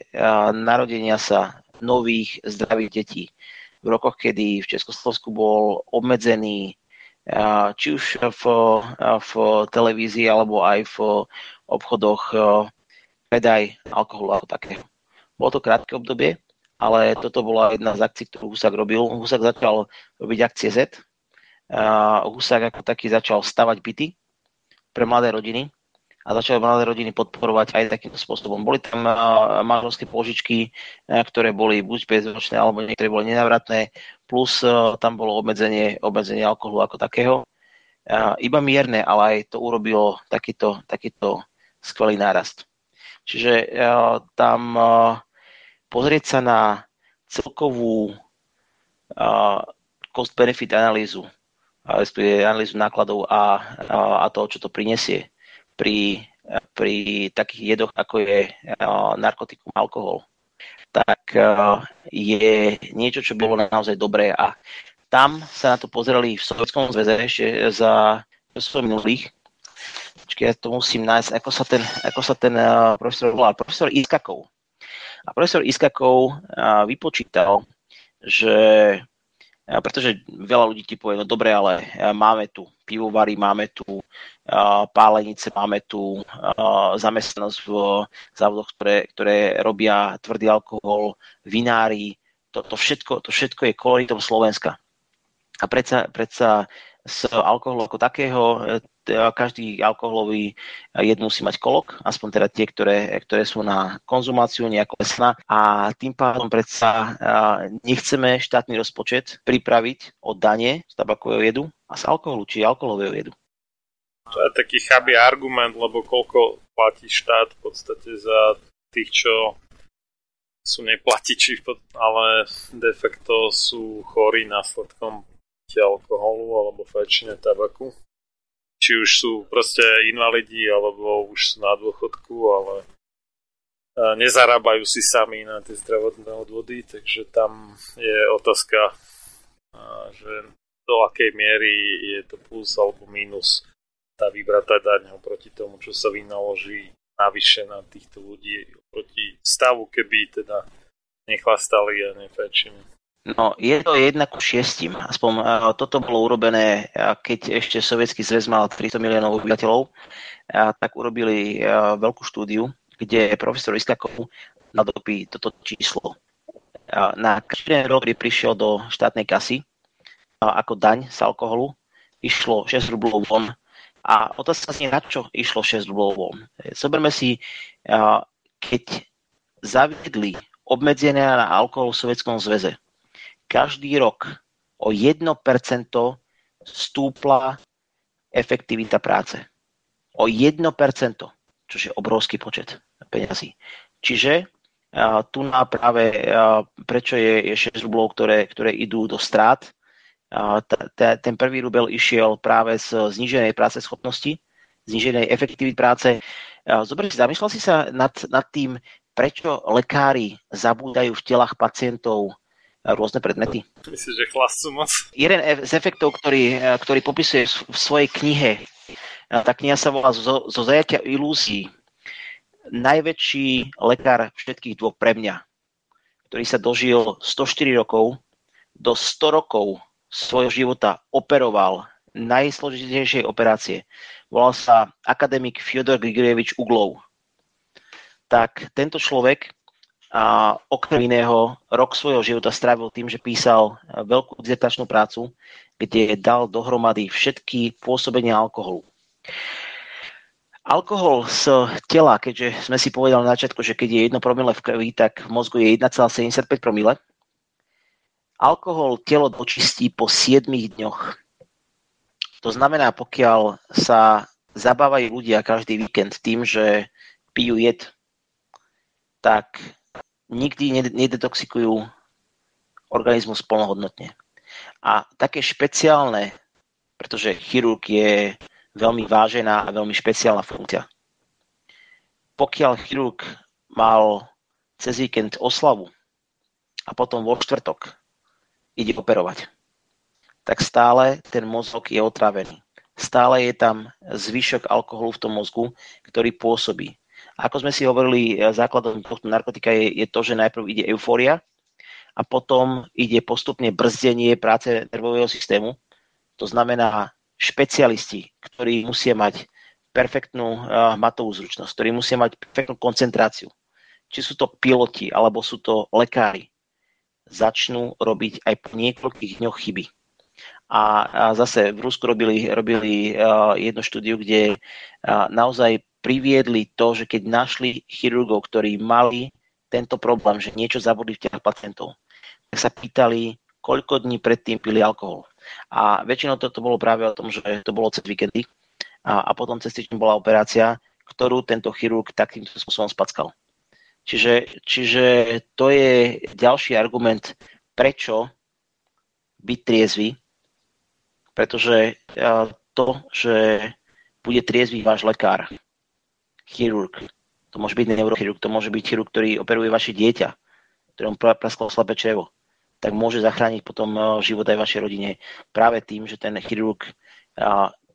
narodenia sa nových zdravých detí v rokoch, kedy v Československu bol obmedzený či už v, v televízii alebo aj v obchodoch predaj alkoholu ako takého. Bolo to krátke obdobie, ale toto bola jedna z akcií, ktorú Husak robil. Husak začal robiť akcie Z. Husak ako taký začal stavať byty pre mladé rodiny a začali mladé rodiny podporovať aj takýmto spôsobom. Boli tam manželské pôžičky, ktoré boli buď bezročné, alebo niektoré boli nenavratné, plus tam bolo obmedzenie, obmedzenie alkoholu ako takého. Iba mierne, ale aj to urobilo takýto, takýto skvelý nárast. Čiže tam pozrieť sa na celkovú cost-benefit analýzu, respektíve analýzu nákladov a, a toho, čo to prinesie pri, pri takých jedoch, ako je narkotikum, alkohol, tak je niečo, čo bolo naozaj dobré a tam sa na to pozerali v Sovjetskom zväze ešte za časov minulých. Počkej, ja to musím nájsť, ako sa ten, ako sa ten uh, profesor volá. Profesor Iskakov. A profesor Iskakov vypočítal, že pretože veľa ľudí ti povie, no dobre, ale máme tu pivovary, máme tu pálenice, máme tu zamestnanosť v závodoch, ktoré, ktoré robia tvrdý alkohol, vinári, to, to, všetko, to všetko je koloritom Slovenska. A predsa, predsa z alkoholu ako takého každý alkoholový jed musí mať kolok, aspoň teda tie, ktoré, ktoré sú na konzumáciu nejako lesná a tým pádom predsa nechceme štátny rozpočet pripraviť od dane z tabakového jedu a z alkoholu, či alkoholového jedu. To je taký chabý argument, lebo koľko platí štát v podstate za tých, čo sú neplatiči, ale de facto sú chorí následkom alkoholu alebo fajčenia tabaku či už sú proste invalidi, alebo už sú na dôchodku, ale nezarábajú si sami na tie zdravotné odvody, takže tam je otázka, že do akej miery je to plus alebo minus tá vybratá daň oproti tomu, čo sa vynaloží navyše na týchto ľudí oproti stavu, keby teda nechlastali a nefečili. No, je to jedna ku šiestim. Aspoň uh, toto bolo urobené, keď ešte Sovietský zväz mal 300 miliónov obyvateľov, uh, tak urobili uh, veľkú štúdiu, kde profesor Iskakov nadopí toto číslo. Uh, na každý rok, ktorý prišiel do štátnej kasy ako daň z alkoholu, išlo 6 rublov von. A otázka znie, na čo išlo 6 rublov von. Zoberme si, keď zaviedli obmedzenia na alkohol v Sovietskom zväze, každý rok o 1% stúpla efektivita práce. O 1%, čo je obrovský počet peňazí. Čiže tu na práve, prečo je, je 6 rublov, ktoré, ktoré idú do strát, ten prvý rubel išiel práve z zniženej práce schopnosti, zniženej efektivity práce. Zobre si, zamyslel si sa nad, nad tým, prečo lekári zabúdajú v telách pacientov rôzne predmety. Myslíš, že sú moc? Jeden z efektov, ktorý, e, ktorý popisuje v svojej knihe, e, tá kniha sa volá Zo, zo zajatia ilúzií. Najväčší lekár všetkých dvoch pre mňa, ktorý sa dožil 104 rokov, do 100 rokov svojho života operoval najsložitejšej operácie. Volal sa akademik Fyodor Grigorievič Uglov. Tak tento človek a okrem iného rok svojho života strávil tým, že písal veľkú dizertačnú prácu, kde dal dohromady všetky pôsobenia alkoholu. Alkohol z tela, keďže sme si povedali na začiatku, že keď je 1 promile v krvi, tak v mozgu je 1,75 promile. Alkohol telo dočistí po 7 dňoch. To znamená, pokiaľ sa zabávajú ľudia každý víkend tým, že pijú jed, tak nikdy nedetoxikujú organizmus plnohodnotne. A také špeciálne, pretože chirurg je veľmi vážená a veľmi špeciálna funkcia. Pokiaľ chirurg mal cez víkend oslavu a potom vo štvrtok ide operovať, tak stále ten mozog je otrávený. Stále je tam zvyšok alkoholu v tom mozgu, ktorý pôsobí. Ako sme si hovorili, e, základom tohto narkotika je, je to, že najprv ide eufória a potom ide postupne brzdenie práce nervového systému. To znamená špecialisti, ktorí musia mať perfektnú uh, matovú zručnosť, ktorí musia mať perfektnú koncentráciu. Či sú to piloti, alebo sú to lekári, začnú robiť aj po niekoľkých dňoch chyby. A, a zase v Rusku robili, robili uh, jednu štúdiu, kde uh, naozaj priviedli to, že keď našli chirurgov, ktorí mali tento problém, že niečo zabudli v tých pacientov, tak sa pýtali, koľko dní predtým pili alkohol. A väčšinou to, to bolo práve o tom, že to bolo cez víkendy a, a potom cez týždeň bola operácia, ktorú tento chirurg takýmto spôsobom spackal. Čiže, čiže to je ďalší argument, prečo byť triezvy, pretože to, že bude triezvy váš lekár, chirurg. To môže byť neurochirurg, to môže byť chirurg, ktorý operuje vaše dieťa, ktorému prasklo slabé čevo. Tak môže zachrániť potom eh, život aj vašej rodine práve tým, že ten chirurg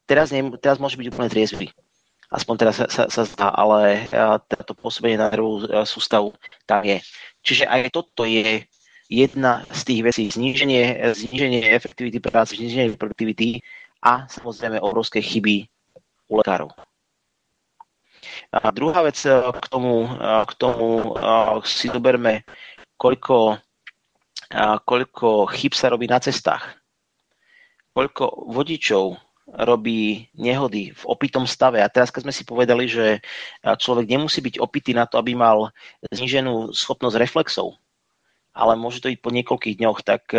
teraz, nie, teraz môže byť úplne triezvy. Aspoň teraz sa, sa, sa zdá, ale to pôsobenie na nervovú eh, sústavu tam je. Čiže aj toto je jedna z tých vecí. Zníženie, zníženie efektivity práce, zníženie produktivity a samozrejme obrovské chyby u lekárov. A druhá vec e, k tomu, e, k tomu e, si doberme, koľko, koľko chyb sa robí na cestách. Koľko vodičov robí nehody v opitom stave. A teraz, keď sme si povedali, že človek nemusí byť opitý na to, aby mal zníženú schopnosť reflexov, ale môže to byť po niekoľkých dňoch, tak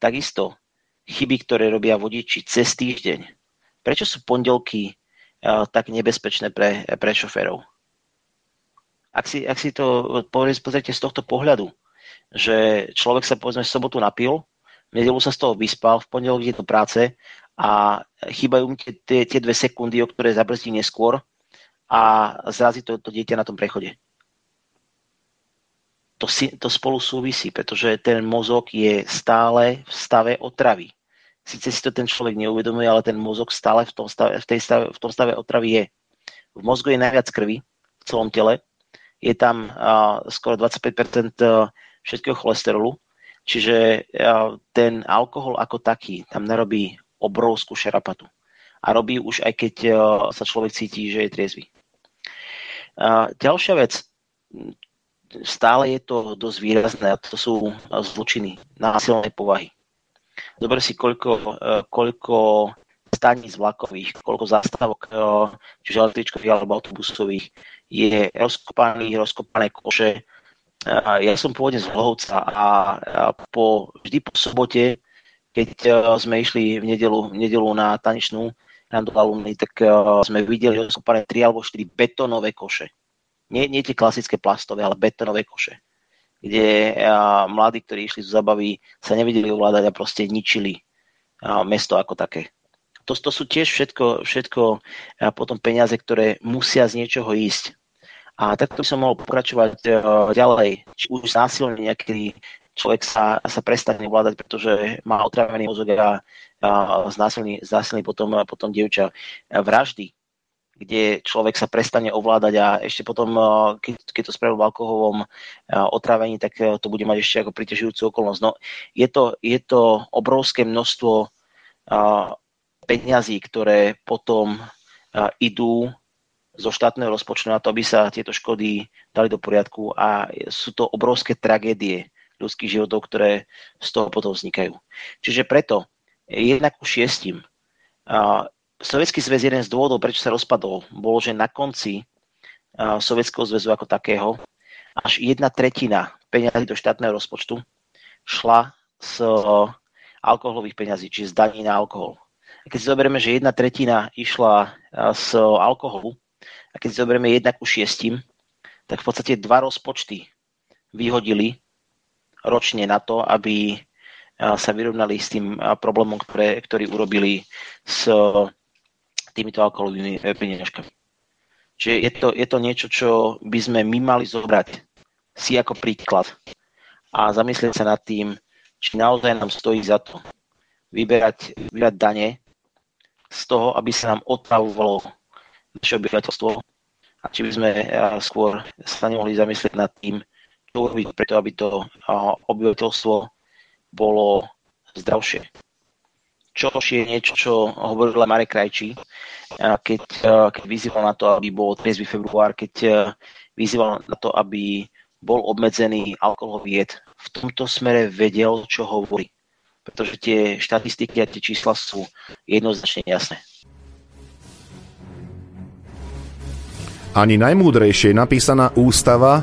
takisto chyby, ktoré robia vodiči cez týždeň. Prečo sú pondelky tak nebezpečné pre, pre šoférov. Ak si, ak si to pozrite z tohto pohľadu, že človek sa povedzme v sobotu napil, v nedelu sa z toho vyspal, v pondelok ide do práce a chýbajú mu tie, tie dve sekundy, o ktoré zabrzdí neskôr a zrazí to, to dieťa na tom prechode. To, si, to spolu súvisí, pretože ten mozog je stále v stave otravy. Sice si to ten človek neuvedomuje, ale ten mozog stále v tom stave, v tej stave, v tom stave otravy je. V mozgu je najviac krvi v celom tele. Je tam uh, skoro 25% všetkého cholesterolu. Čiže uh, ten alkohol ako taký tam nerobí obrovskú šerapatu. A robí už aj keď uh, sa človek cíti, že je triezvy. Ďalšia vec, stále je to dosť výrazné, a to sú zločiny násilnej povahy. Dobre si, koľko, e, koľko staníc vlakových, koľko zástavok, e, čiže električkových alebo autobusových, je rozkopaných, rozkopané koše. Ja som pôvodne z Hlohovca a po, vždy po sobote, keď sme išli v nedelu, v nedelu na tanečnú randu alumny, tak sme videli rozkopané 3 alebo 4 betonové koše. Nie, nie tie klasické plastové, ale betonové koše kde mladí, ktorí išli z zabavy, sa nevedeli ovládať a proste ničili mesto ako také. To, to sú tiež všetko, všetko potom peniaze, ktoré musia z niečoho ísť. A takto by som mohol pokračovať ďalej. Či už násilne nejaký človek sa, sa prestane ovládať, pretože má otravený mozog a, a znásilný, znásilný potom, potom dievča. Vraždy, kde človek sa prestane ovládať a ešte potom, keď, keď to spravil v alkoholovom otrávení, tak to bude mať ešte ako priťažujúcu okolnosť. No, je to, je to obrovské množstvo peňazí, ktoré potom idú zo štátneho rozpočtu na to, aby sa tieto škody dali do poriadku a sú to obrovské tragédie ľudských životov, ktoré z toho potom vznikajú. Čiže preto jednak ku šiestim. Sovietský zväz jeden z dôvodov, prečo sa rozpadol, bolo, že na konci Sovietskeho zväzu ako takého až jedna tretina peňazí do štátneho rozpočtu šla z alkoholových peňazí, čiže z daní na alkohol. A keď si zoberieme, že jedna tretina išla z alkoholu, a keď si zoberieme jedna ku šiestim, tak v podstate dva rozpočty vyhodili ročne na to, aby sa vyrovnali s tým problémom, ktoré, ktorý urobili s týmito alkoholovými peniažkami. Čiže je to, je to niečo, čo by sme my mali zobrať si ako príklad a zamyslieť sa nad tým, či naozaj nám stojí za to vyberať, vyberať dane z toho, aby sa nám otravovalo naše obyvateľstvo a či by sme skôr sa nemohli zamyslieť nad tým, urobiť preto, aby to obyvateľstvo bolo zdravšie. Čo je niečo, čo hovoril Marek Krajčí, keď, keď vyzýval na to, aby bol 3. február, keď vyzýval na to, aby bol obmedzený alkoholový jed. V tomto smere vedel, čo hovorí. Pretože tie štatistiky a tie čísla sú jednoznačne jasné. Ani najmúdrejšie napísaná ústava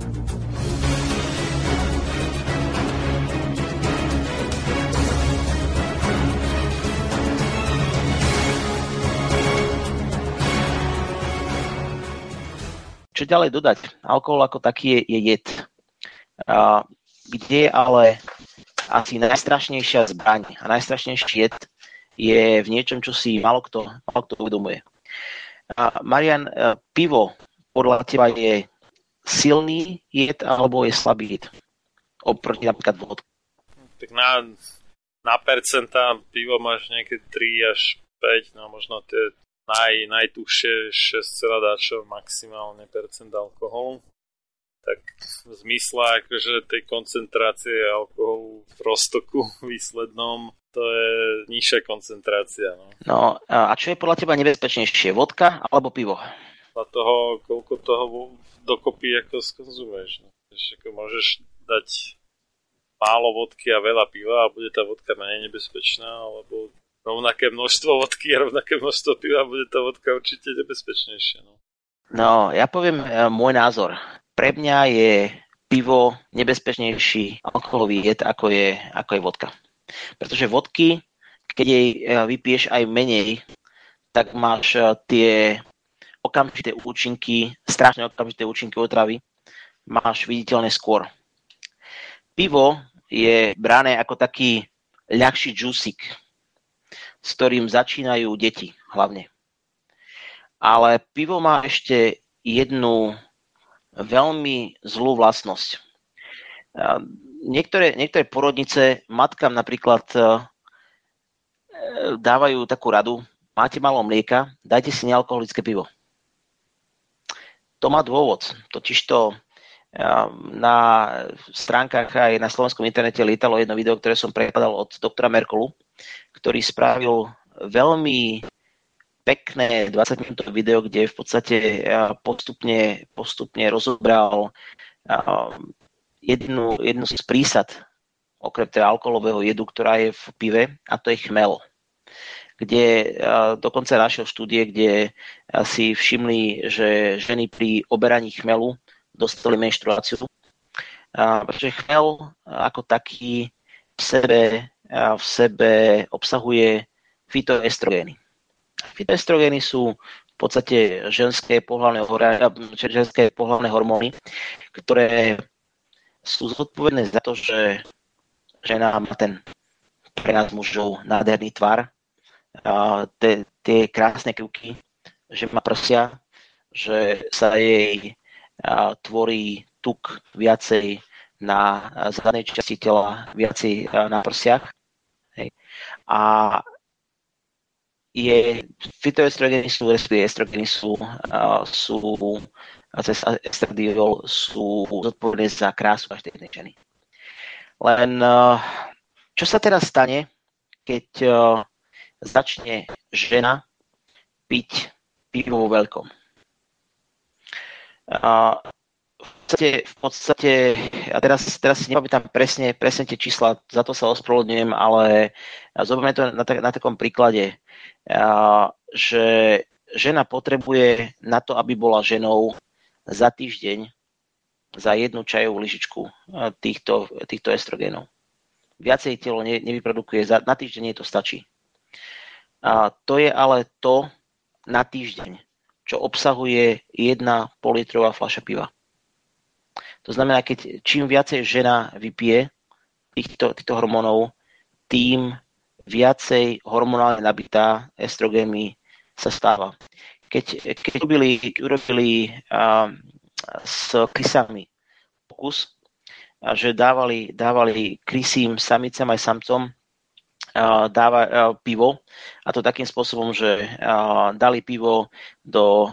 Ďalej dodať? Alkohol ako taký je, je jed. A, kde ale asi najstrašnejšia zbraň a najstrašnejší jed je v niečom, čo si malo kto, malo kto uvedomuje. A Marian, e, pivo podľa teba je silný jed alebo je slabý jed? Oproti napríklad vodke. Tak na, na percenta pivo máš nejaké 3 až 5, no možno tie naj, najtužšie 6, dáčo maximálne percent alkoholu. Tak v zmysle akože tej koncentrácie alkoholu v roztoku výslednom to je nižšia koncentrácia. No. no a čo je podľa teba nebezpečnejšie, vodka alebo pivo? Podľa toho, koľko toho dokopy ako skonzumuješ. No. Ako môžeš dať málo vodky a veľa piva a bude tá vodka menej nebezpečná, alebo rovnaké množstvo vodky a rovnaké množstvo piva bude tá vodka určite nebezpečnejšia. No, no ja poviem e, môj názor. Pre mňa je pivo nebezpečnejší alkoholový jed, ako je, ako je vodka. Pretože vodky, keď jej e, vypiješ aj menej, tak máš e, tie okamžité účinky, strašne okamžité účinky otravy, máš viditeľne skôr. Pivo je brané ako taký ľahší džusik, s ktorým začínajú deti hlavne. Ale pivo má ešte jednu veľmi zlú vlastnosť. Niektoré, niektoré porodnice matkám napríklad e, dávajú takú radu, máte malo mlieka, dajte si nealkoholické pivo. To má dôvod, totižto na stránkach aj na slovenskom internete lietalo jedno video, ktoré som prekladal od doktora Merkolu, ktorý spravil veľmi pekné 20-minútové video, kde v podstate postupne, postupne rozobral jednu, jednu z prísad okrem teda alkoholového jedu, ktorá je v pive, a to je chmel. Kde dokonca našiel štúdie, kde si všimli, že ženy pri oberaní chmelu dostali menštruáciu. Pretože chmel ako taký v sebe, v sebe obsahuje fitoestrogény. Fitoestrogény sú v podstate ženské pohľavné, ženské pohľavné hormóny, ktoré sú zodpovedné za to, že žena má ten pre nás mužov nádherný tvar, tie krásne krúky, že má prsia, že sa jej tvorí tuk viacej na zadnej časti tela, viacej na prsiach. Hej. A je, fitoestrogeny sú, respektíve estrogeny sú, sú cez estradiol sú zodpovedné za krásu každej jednej ženy. Len čo sa teraz stane, keď začne žena piť pivo vo veľkom? A v podstate, v podstate a teraz, teraz si nepamätám presne, presne tie čísla, za to sa ospravedlňujem, ale zoberieme to na, na takom príklade, a, že žena potrebuje na to, aby bola ženou za týždeň za jednu čajovú lyžičku týchto, týchto estrogénov. Viacej telo ne, nevyprodukuje, za, na týždeň nie to stačí. A to je ale to na týždeň čo obsahuje jedna politrová fľaša piva. To znamená, keď čím viacej žena vypije týchto, týchto hormónov, tým viacej hormonálne nabitá estrogénmi sa stáva. Keď, keď urobili, urobili uh, s krysami pokus, že dávali, dávali krysím samicam aj samcom dáva pivo. A to takým spôsobom, že dali pivo do,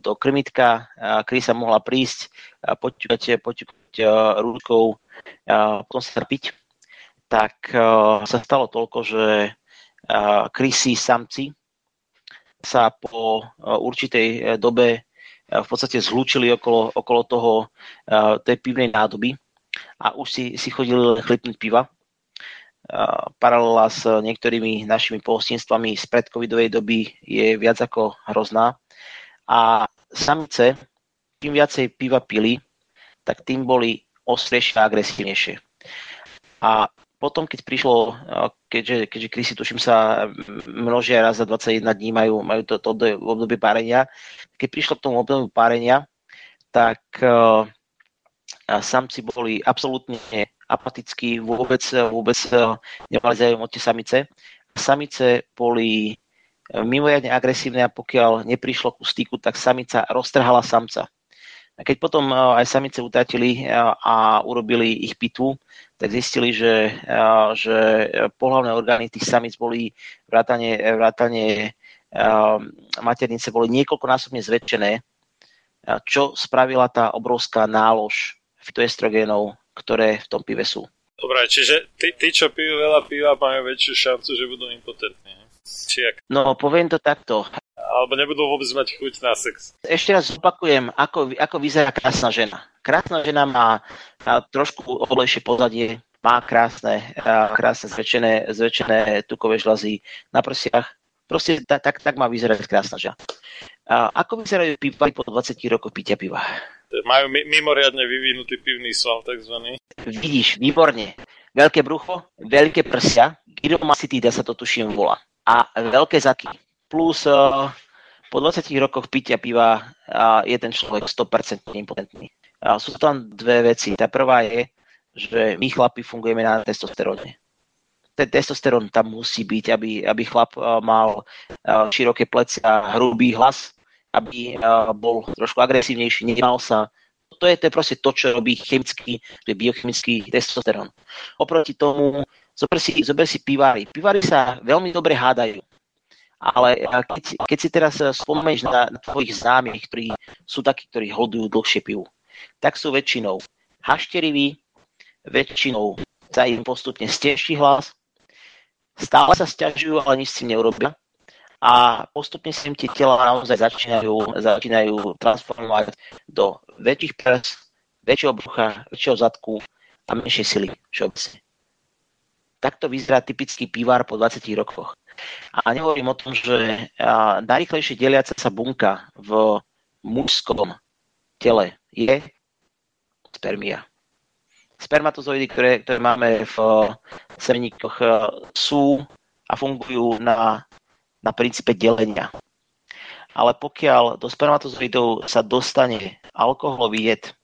do krmitka, kedy sa mohla prísť, poťukať, poťukať rúčkou, potom sa piť, tak sa stalo toľko, že krysy samci sa po určitej dobe v podstate zlúčili okolo, okolo toho, tej pivnej nádoby a už si, si chodili chlipnúť piva paralela s niektorými našimi pohostinstvami z predcovidovej doby je viac ako hrozná. A samice, čím viacej piva pili, tak tým boli ostrejšie a agresívnejšie. A potom, keď prišlo, keďže, keďže krysy, tuším sa, množia raz za 21 dní, majú, majú to, to obdobie párenia, keď prišlo k tomu obdobiu párenia, tak uh, samci boli absolútne apatickí, vôbec, vôbec eh, nemali záujem o tie samice. Samice boli eh, mimoriadne agresívne a pokiaľ neprišlo ku styku, tak samica roztrhala samca. A keď potom eh, aj samice utratili a urobili ich pitvu, tak zistili, že, že pohľavné orgány tých samic boli vrátane, vrátane maternice boli niekoľkonásobne zväčšené, čo spravila tá obrovská nálož fitoestrogénov, ktoré v tom pive sú. Dobre, čiže tí, tí, čo pijú veľa piva, majú väčšiu šancu, že budú impotentní. Či ak? No, poviem to takto. Alebo nebudú vôbec mať chuť na sex. Ešte raz opakujem, ako, ako vyzerá krásna žena. Krásna žena má, má trošku oblejšie pozadie, má krásne, krásne zväčšené, zväčšené tukové žlazy na prsiach. Proste tak, tak, tak má vyzerať krásna žena. A ako vyzerajú pivari po 20 rokoch pitia piva? Majú mi, mimoriadne vyvinutý pivný sval, takzvaný. Vidíš, výborne. Veľké brucho, veľké prsia, gyromasitida sa to tuším volá. A veľké zaky. Plus uh, po 20 rokoch pitia piva uh, je ten človek 100% impotentný. Uh, sú tam dve veci. Tá prvá je, že my chlapi fungujeme na testosteróne ten testosterón tam musí byť, aby, aby chlap mal široké plecia, hrubý hlas, aby bol trošku agresívnejší, nemal sa. To je, to proste to, čo robí chemický, to je biochemický testosterón. Oproti tomu, zober si, zober si pivári. Pivári sa veľmi dobre hádajú. Ale keď, keď si teraz spomenieš na, na tvojich známych, ktorí sú takí, ktorí hodujú dlhšie pivu, tak sú väčšinou hašteriví, väčšinou sa im postupne stieši hlas, stále sa stiažujú, ale nič si neurobia a postupne sa im tie tela naozaj začínajú, začínajú transformovať do väčších prs, väčšieho brucha, väčšieho zadku a menšej sily všeobecne. Takto vyzerá typický pivár po 20 rokoch. A nehovorím o tom, že najrychlejšie deliaca sa bunka v mužskom tele je spermia. Spermatozoidy, ktoré, ktoré máme v semeníkoch, sú a fungujú na na princípe delenia. Ale pokiaľ do spermatozoidov sa dostane alkoholový jed,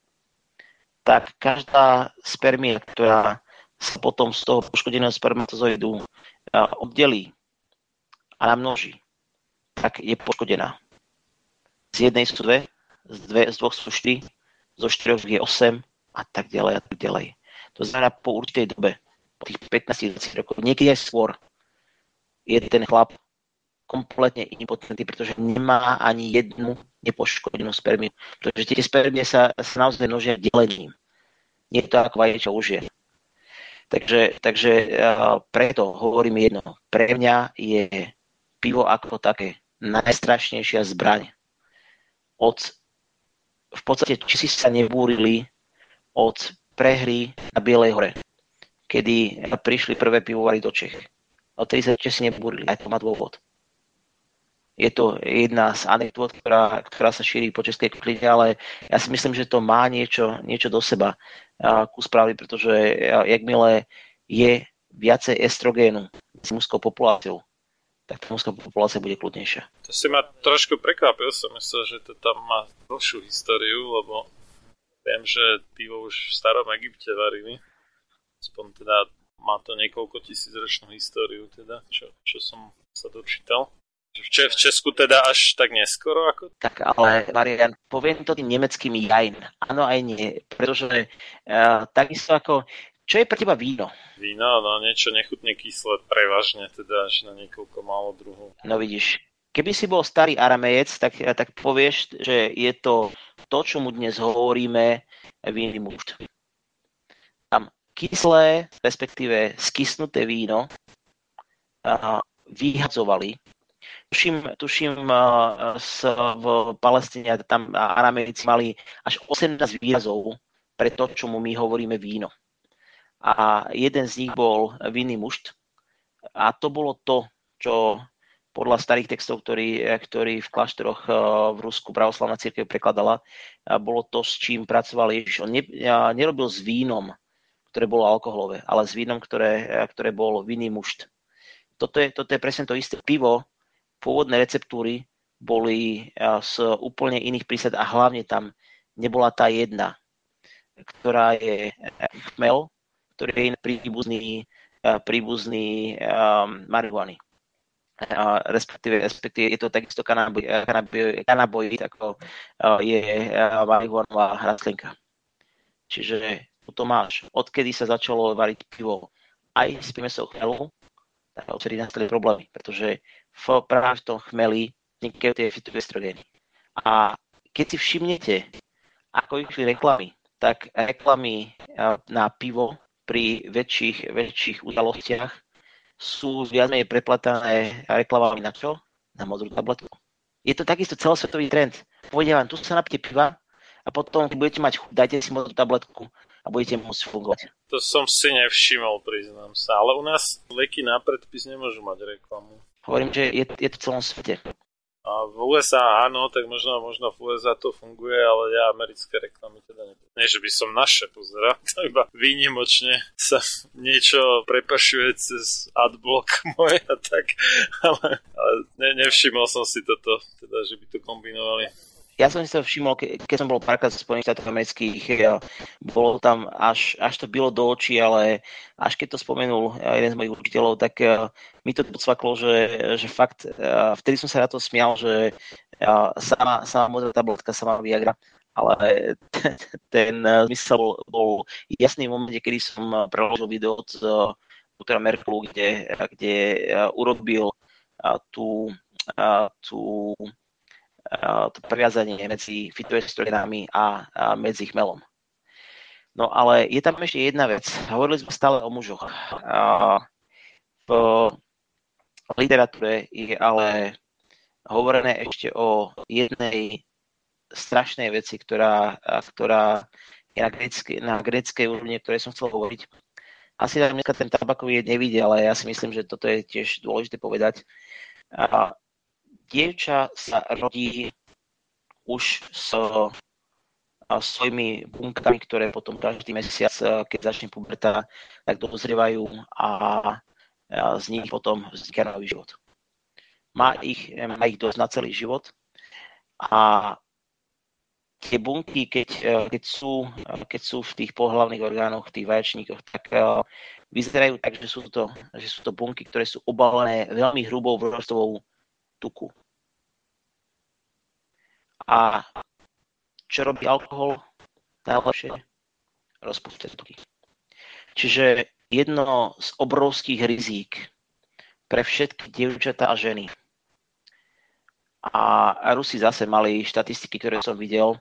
tak každá spermia, ktorá sa potom z toho poškodeného spermatozoidu oddelí a namnoží, tak je poškodená. Z jednej sú dve, z, dve, z dvoch sú štyri, zo štyroch je 8 a tak ďalej a tak ďalej. To znamená po určitej dobe, po tých 15-20 rokov, niekedy aj skôr, je ten chlap kompletne impotentný, pretože nemá ani jednu nepoškodenú spermiu. Pretože tie spermie sa, sa naozaj množia delením. Nie je to ako vaječo už je. Takže, takže preto hovorím jedno. Pre mňa je pivo ako také najstrašnejšia zbraň. Od, v podstate, či si sa nebúrili od prehry na Bielej hore, kedy prišli prvé pivovary do Čech. O 30 si nebúrili, aj to má dôvod je to jedna z anekdot, ktorá, ktorá sa šíri po Českej kline, ale ja si myslím, že to má niečo, niečo do seba ku správy, pretože jakmile je viacej estrogénu s mužskou populáciou, tak tá mužská populácia bude kľudnejšia. To si ma trošku prekvapil, som myslel, že to tam má dlhšiu históriu, lebo viem, že pivo už v starom Egypte varili. Aspoň teda má to niekoľko tisíc ročnú históriu, teda, čo, čo som sa dočítal. V, v Česku teda až tak neskoro? Ako? Tak ale Marian, poviem to tým nemeckým jajn. Áno aj nie, pretože uh, takisto ako, čo je pre teba víno? Víno, no niečo nechutne kyslé, prevažne teda až na niekoľko málo druhov. No vidíš, keby si bol starý aramejec, tak, tak povieš, že je to to, čo mu dnes hovoríme, víny mušt. Tam kyslé, respektíve skysnuté víno uh, vyhadzovali tuším, tuším s, v Palestíne tam Aramejci mali až 18 výrazov pre to, čomu my hovoríme víno. A jeden z nich bol vinný mušt. A to bolo to, čo podľa starých textov, ktorý, ktorý v kláštoroch v Rusku pravoslavná církev prekladala, bolo to, s čím pracoval Ježiš. On ne, nerobil s vínom, ktoré bolo alkoholové, ale s vínom, ktoré, ktoré bol vinný mušt. Toto je, toto je presne to isté pivo, pôvodné receptúry boli z úplne iných prísad a hlavne tam nebola tá jedna, ktorá je chmel, ktorý je príbuzný, príbuzný um, marihuany. Respektíve, respektíve je to takisto kanaboid, kanaboid ako je uh, marihuanová rastlinka. Čiže to máš. Odkedy sa začalo variť pivo aj s primesou chmelu, tak odtedy nastali problémy, pretože v, práve v tom chmeli vznikajú tie fitoestrogény. A keď si všimnete, ako išli reklamy, tak reklamy na pivo pri väčších, väčších udalostiach sú viac menej preplatané reklamami na čo? Na modrú tabletku. Je to takisto celosvetový trend. Povedia vám, tu sa napite piva a potom, keď budete mať chuť, dajte si modrú tabletku a budete môcť fungovať. To som si nevšimol, priznám sa. Ale u nás leky na predpis nemôžu mať reklamu. Hovorím, že je, je to v celom svete. A v USA áno, tak možno, možno v USA to funguje, ale ja americké reklamy teda nepoznám. Nie, že by som naše pozeral, to iba výnimočne sa niečo prepašuje cez adblock moje a tak, ale, ale ne, nevšimol som si toto, teda, že by to kombinovali ja som si to všimol, ke, keď som bol párkrát v Spojených štátoch amerických, bolo tam až, až to bylo do očí, ale až keď to spomenul jeden z mojich učiteľov, tak uh, mi to podsvaklo, že, že fakt, vtedy som sa na to smial, že sama, sama modrá tabletka, sama Viagra, ale ten, ten zmysel bol, jasný v momente, kedy som preložil video od uh, doktora Merklu, kde, kde uh, urobil tú, tú to previazanie medzi fitoestrogenami a, medzi chmelom. No ale je tam ešte jedna vec. Hovorili sme stále o mužoch. A literatúre je ale hovorené ešte o jednej strašnej veci, ktorá, ktorá je na greckej, na greckej úrovni, ktoré som chcel hovoriť. Asi tam dneska ten tabakový jed nevidie, ale ja si myslím, že toto je tiež dôležité povedať. A dievča sa rodí už s svojimi bunkami, ktoré potom každý mesiac, keď začne puberta, tak dozrievajú a z nich potom vzniká nový život. Má ich, má ich dosť na celý život a tie bunky, keď, keď, sú, keď sú v tých pohlavných orgánoch, v tých vaječníkoch, tak vyzerajú tak, že sú to, že sú to bunky, ktoré sú obalené veľmi hrubou vrstvou tuku. A čo robí alkohol? Najlepšie rozpustuje tuky. Čiže jedno z obrovských rizík pre všetky dievčatá a ženy. A Rusi zase mali štatistiky, ktoré som videl,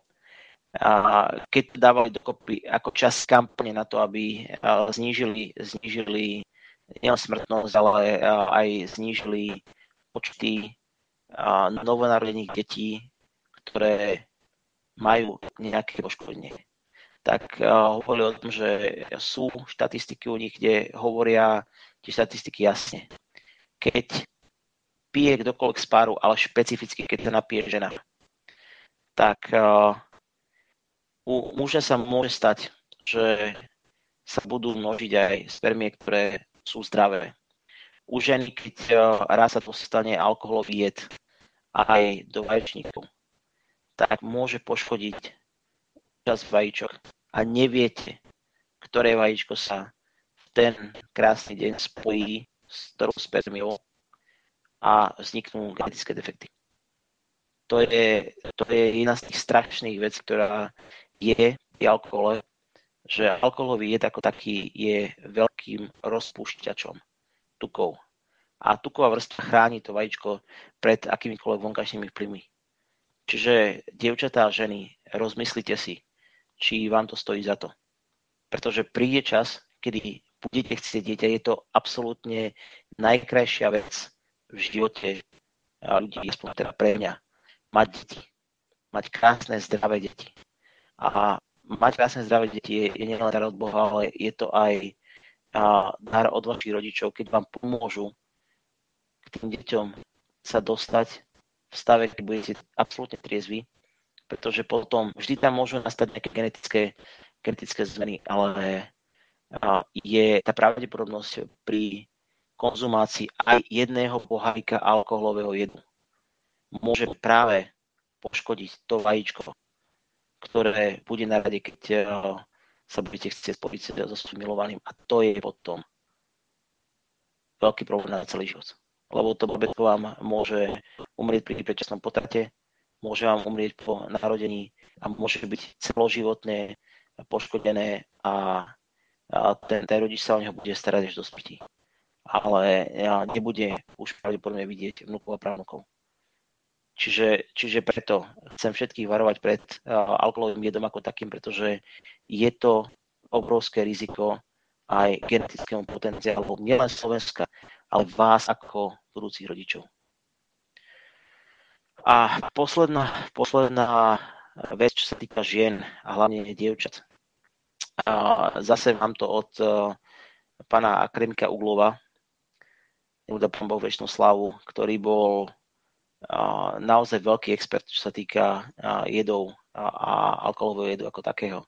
a keď dávali dokopy ako čas kampane na to, aby znížili, znížili nielen smrtnosť, ale aj znížili počty novonarodených detí ktoré majú nejaké poškodenie. Tak uh, hovorili o tom, že sú štatistiky u nich, kde hovoria tie štatistiky jasne. Keď pije kdokoľvek z páru, ale špecificky, keď to napije žena, tak uh, u muža sa môže stať, že sa budú množiť aj spermie, ktoré sú zdravé. U ženy, keď uh, raz sa to stane alkoholový jed aj do vaječníkov, tak môže poškodiť čas vajíčok a neviete, ktoré vajíčko sa v ten krásny deň spojí s ktorou spermiou a vzniknú genetické defekty. To je, to je jedna z tých strašných vecí, ktorá je v alkohole, že alkoholový jed ako taký je veľkým rozpúšťačom tukov. A tuková vrstva chráni to vajíčko pred akýmikoľvek vonkajšími vplyvmi. Čiže, dievčatá a ženy, rozmyslite si, či vám to stojí za to. Pretože príde čas, kedy budete chcieť dieťa, je to absolútne najkrajšia vec v živote ľudí, aspoň teda pre mňa, mať deti. Mať krásne, zdravé deti. A mať krásne, zdravé deti je, je nielen dar od Boha, ale je to aj a, dar od vašich rodičov, keď vám pomôžu k tým deťom sa dostať v stave, keď budete absolútne triezvi, pretože potom vždy tam môžu nastať nejaké genetické, genetické zmeny, ale je tá pravdepodobnosť pri konzumácii aj jedného pohárika alkoholového jedu môže práve poškodiť to vajíčko, ktoré bude na rade, keď sa budete chcieť spojiť so svojím milovaným. A to je potom veľký problém na celý život. Lebo to bebetko vám môže umrieť pri predčasnom potrate, môže vám umrieť po narodení a môže byť celoživotne poškodené a, a ten, ten rodič sa o neho bude starať až do spiti. ale nebude už pravdepodobne vidieť vnúkov a právnukov. Čiže, čiže preto chcem všetkých varovať pred uh, alkoholovým jedom ako takým, pretože je to obrovské riziko aj genetickému potenciálu nielen Slovenska, ale vás ako budúcich rodičov. A posledná, posledná vec, čo sa týka žien a hlavne dievčat. A zase mám to od uh, pána akademika Uglova, nebude pán väčšinu slavu, ktorý bol naozaj veľký expert, čo sa týka jedov a alkoholového jedu ako takého,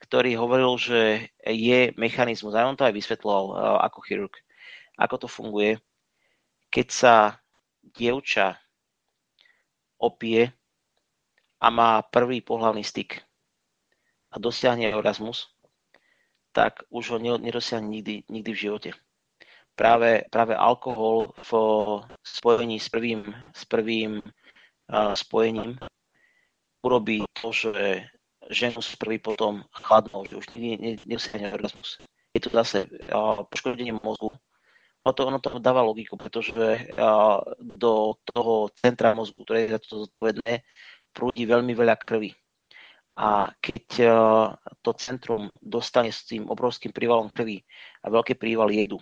ktorý hovoril, že je mechanizmus, a on to aj vysvetloval ako chirurg, ako to funguje, keď sa dievča opie a má prvý pohľavný styk a dosiahne orgazmus, tak už ho nedosiahne nikdy, nikdy v živote práve, práve alkohol v spojení s prvým, s prvým uh, spojením urobí to, že ženu prvý potom chladnou, že už nedosiahne orgazmus. Je to zase uh, poškodenie mozgu. Ono to, ono to dáva logiku, pretože uh, do toho centra mozgu, ktoré je za to zodpovedné, prúdi veľmi veľa krvi. A keď to centrum dostane s tým obrovským prívalom krvi a veľký príval jedu,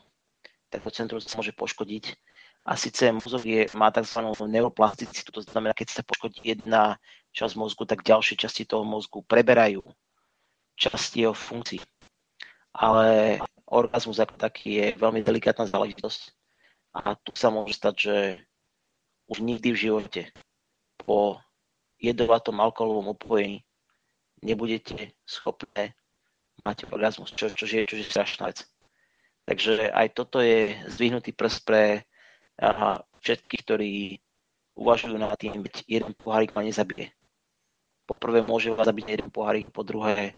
tak to centrum sa môže poškodiť. A síce mozog je, má tzv. neuroplasticitu, to znamená, keď sa poškodí jedna časť mozgu, tak ďalšie časti toho mozgu preberajú časti jeho funkcií. Ale orgazmus ako taký je veľmi delikátna záležitosť. A tu sa môže stať, že už nikdy v živote po jedovatom alkoholovom opojení nebudete schopné mať orgazmus, čo, čo, je, čo je strašná vec. Takže aj toto je zdvihnutý prst pre aha, všetkých, ktorí uvažujú nad tým, veď jeden pohárik ma nezabije. Po prvé môže vás zabiť jeden pohárik, po druhé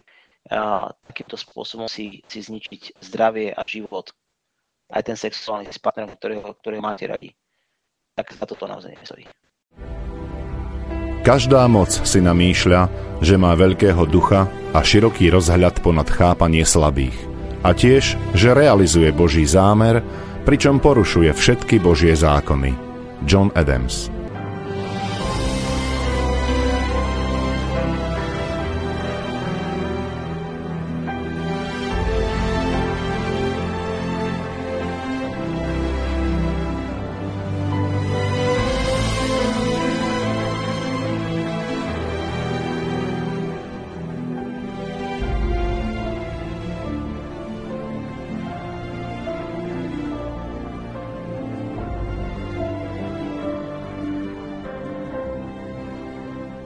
a, takýmto spôsobom si, si zničiť zdravie a život. Aj ten sexuálny s partnerom, ktorého, ktorého máte radi. Tak za toto naozaj nestojí. Každá moc si namýšľa, že má veľkého ducha a široký rozhľad ponad chápanie slabých a tiež, že realizuje Boží zámer, pričom porušuje všetky Božie zákony. John Adams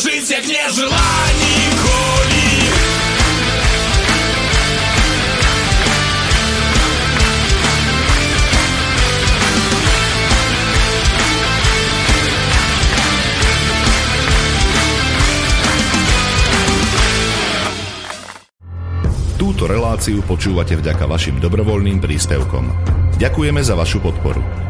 жить, як не жила ніколи. Túto reláciu počúvate vďaka vašim dobrovoľným príspevkom. Ďakujeme za vašu podporu.